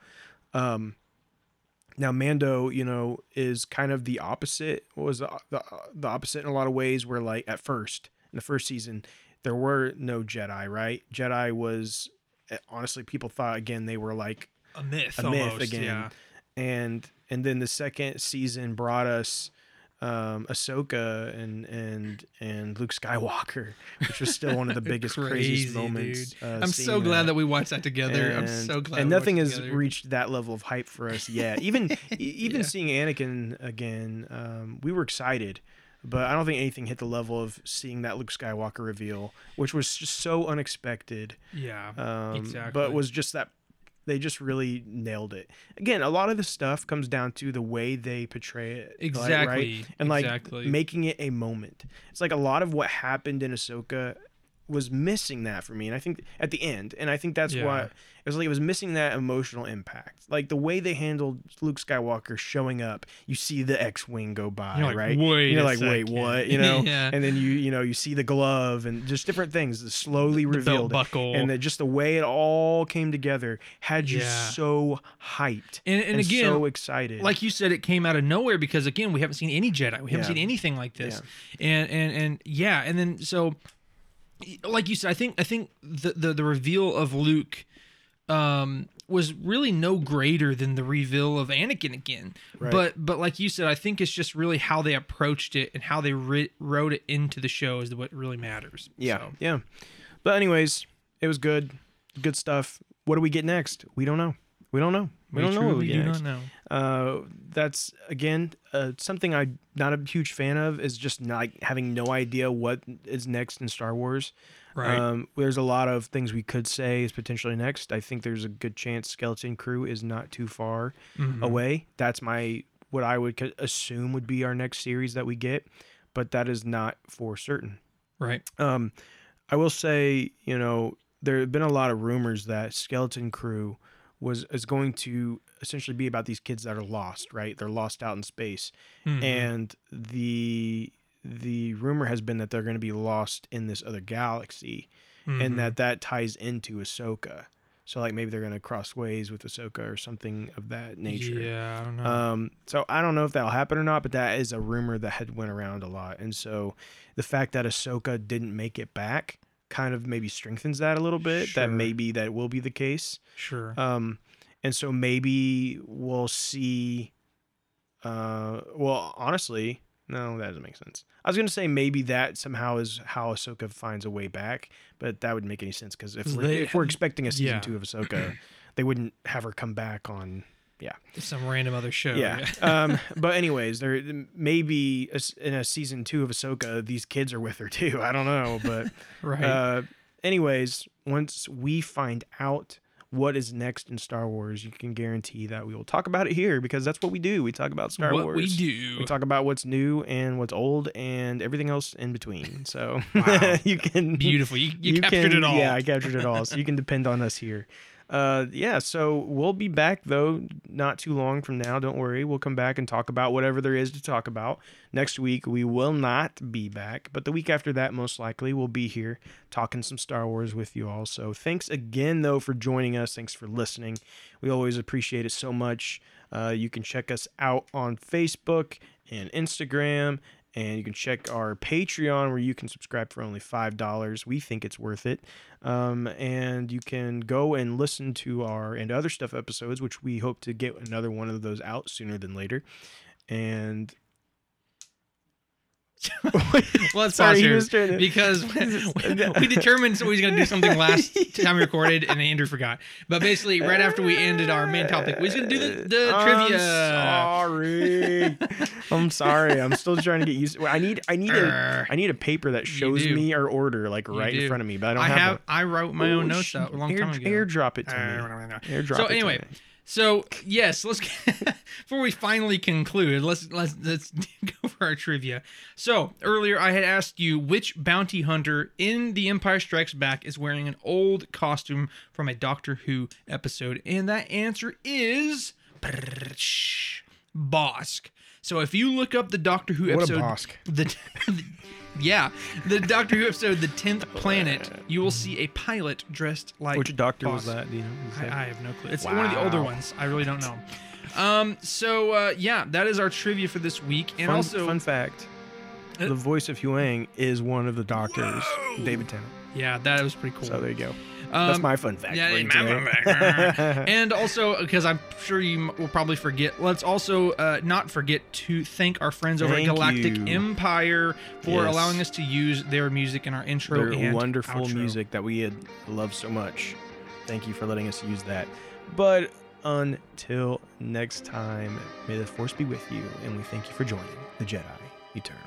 Um, now Mando, you know, is kind of the opposite. Was the, the the opposite in a lot of ways. Where like at first in the first season, there were no Jedi. Right? Jedi was eh, honestly people thought again they were like A myth. a myth again. Yeah. And and then the second season brought us um Ahsoka and and and Luke Skywalker, which was still one of the biggest craziest moments. uh, I'm so glad that we watched that together. I'm and, so glad. And we nothing has together. reached that level of hype for us yet. Even even Yeah. seeing Anakin again, um, we were excited, but I don't think anything hit the level of seeing that Luke Skywalker reveal, which was just so unexpected. Yeah. Um, Exactly. But was just that they just really nailed it. Again, a lot of the stuff comes down to the way they portray it. like, Exactly. right? And like exactly. making it a moment. It's like a lot of what happened in Ahsoka was missing that for me. And I think at the end, and I think that's Yeah. what it was like it was missing that emotional impact. Like the way they handled Luke Skywalker showing up, you see the X Wing go by, You're like, right? "Wait You're like, wait, what? You know? Yeah. And then you you know, you see the glove and just different things slowly the revealed. buckle. and that just the way it all came together had you Yeah. so hyped and, and again, so excited. like you said, it came out of nowhere because again, we haven't seen any Jedi. We haven't seen anything like this. And and and yeah, and then so like you said, I think I think the the, the reveal of Luke um was really no greater than the reveal of Anakin again. Right. But but like you said, I think it's just really how they approached it and how they wrote it into the show is what really matters. Yeah, So, yeah. But anyways, it was good, good stuff. What do we get next? We don't know. We don't know. We, don't know what we do next. not know. Uh, that's again uh, something I'm not a huge fan of. Is just not having no idea what is next in Star Wars. Right. Um, there's a lot of things we could say is potentially next. I think there's a good chance Skeleton Crew is not too far Mhm. away. That's my what I would assume would be our next series that we get, but that is not for certain. Right. Um, I will say, you know, there have been a lot of rumors that Skeleton Crew was is going to essentially be about these kids that are lost, right? They're lost out in space, Mhm. and the the rumor has been that they're going to be lost in this other galaxy, Mhm. and that that ties into Ahsoka. So like maybe they're going to cross ways with Ahsoka or something of that nature. Yeah, I don't know. Um, so I don't know if that'll happen or not, but that is a rumor that had went around a lot. And so the fact that Ahsoka didn't make it back kind of maybe strengthens that a little bit. Sure. That maybe that will be the case. sure. Um, and so maybe we'll see. Uh, well, honestly, no, that doesn't make sense. I was gonna say maybe that somehow is how Ahsoka finds a way back, but that wouldn't make any sense because if 'Cause we're, they if we're expecting a season yeah. two of Ahsoka, they wouldn't have her come back on. Yeah, some random other show. Yeah. um, but anyways, there maybe in a season two of Ahsoka, these kids are with her too. I don't know, but right. uh, anyways, once we find out what is next in Star Wars, you can guarantee that we will talk about it here because that's what we do. We talk about Star what Wars. we do. We talk about what's new and what's old and everything else in between. So you can Beautiful. You, you, captured can- it all. Yeah, I captured it all. So you can depend on us here. Uh, yeah, so we'll be back though, not too long from now. Don't worry. We'll come back and talk about whatever there is to talk about. Next week, we will not be back, but the week after that, most likely, we'll be here talking some Star Wars with you all. So thanks again, though, for joining us. Thanks for listening. We always appreciate it so much. Uh, you can check us out on Facebook and Instagram and you can check our Patreon where you can subscribe for only five dollars. We think it's worth it, um, and you can go and listen to our and other stuff episodes, which we hope to get another one of those out sooner than later. And let's Sorry, pause he here was trying to- because we determined so we was going to do something last time we recorded, and Andrew forgot. But basically, right after we ended our main topic, we was going to do the, the I'm trivia. Sorry, I'm sorry. I'm still trying to get used. I need I need a Err. Need a paper that shows me our order like right in front of me, but I don't I have. have. one. I wrote my own notes out a long air, time ago. Airdrop it to me. Airdrop so it to anyway, me. So yes, let's. Before we finally conclude, let's let's let's go for our trivia. So earlier, I had asked you which bounty hunter in The Empire Strikes Back is wearing an old costume from a Doctor Who episode, and that answer is Bossk. So if you look up the Doctor Who What a episode, Bossk. the yeah, the Doctor Who episode, The Tenth Planet, you will see a pilot dressed like Which doctor was that? Do you know? Is I, I have no clue. It's one of the older ones. I really don't know. Um, so uh, yeah, that is our trivia for this week, and fun, also fun fact: Uh, the voice of Huyang is one of the doctors, David Tennant. yeah, that was pretty cool. So there you go. That's Um, my fun fact. yeah, for you my fun fact. and also because I'm sure you will probably forget. Let's also uh, not forget to thank our friends over Thank at Galactic you. Empire for Yes. allowing us to use their music in our intro Their wonderful outro. music that we had loved so much. Thank you for letting us use that. But until next time, may the force be with you, and we thank you for joining the Jedi Eternal.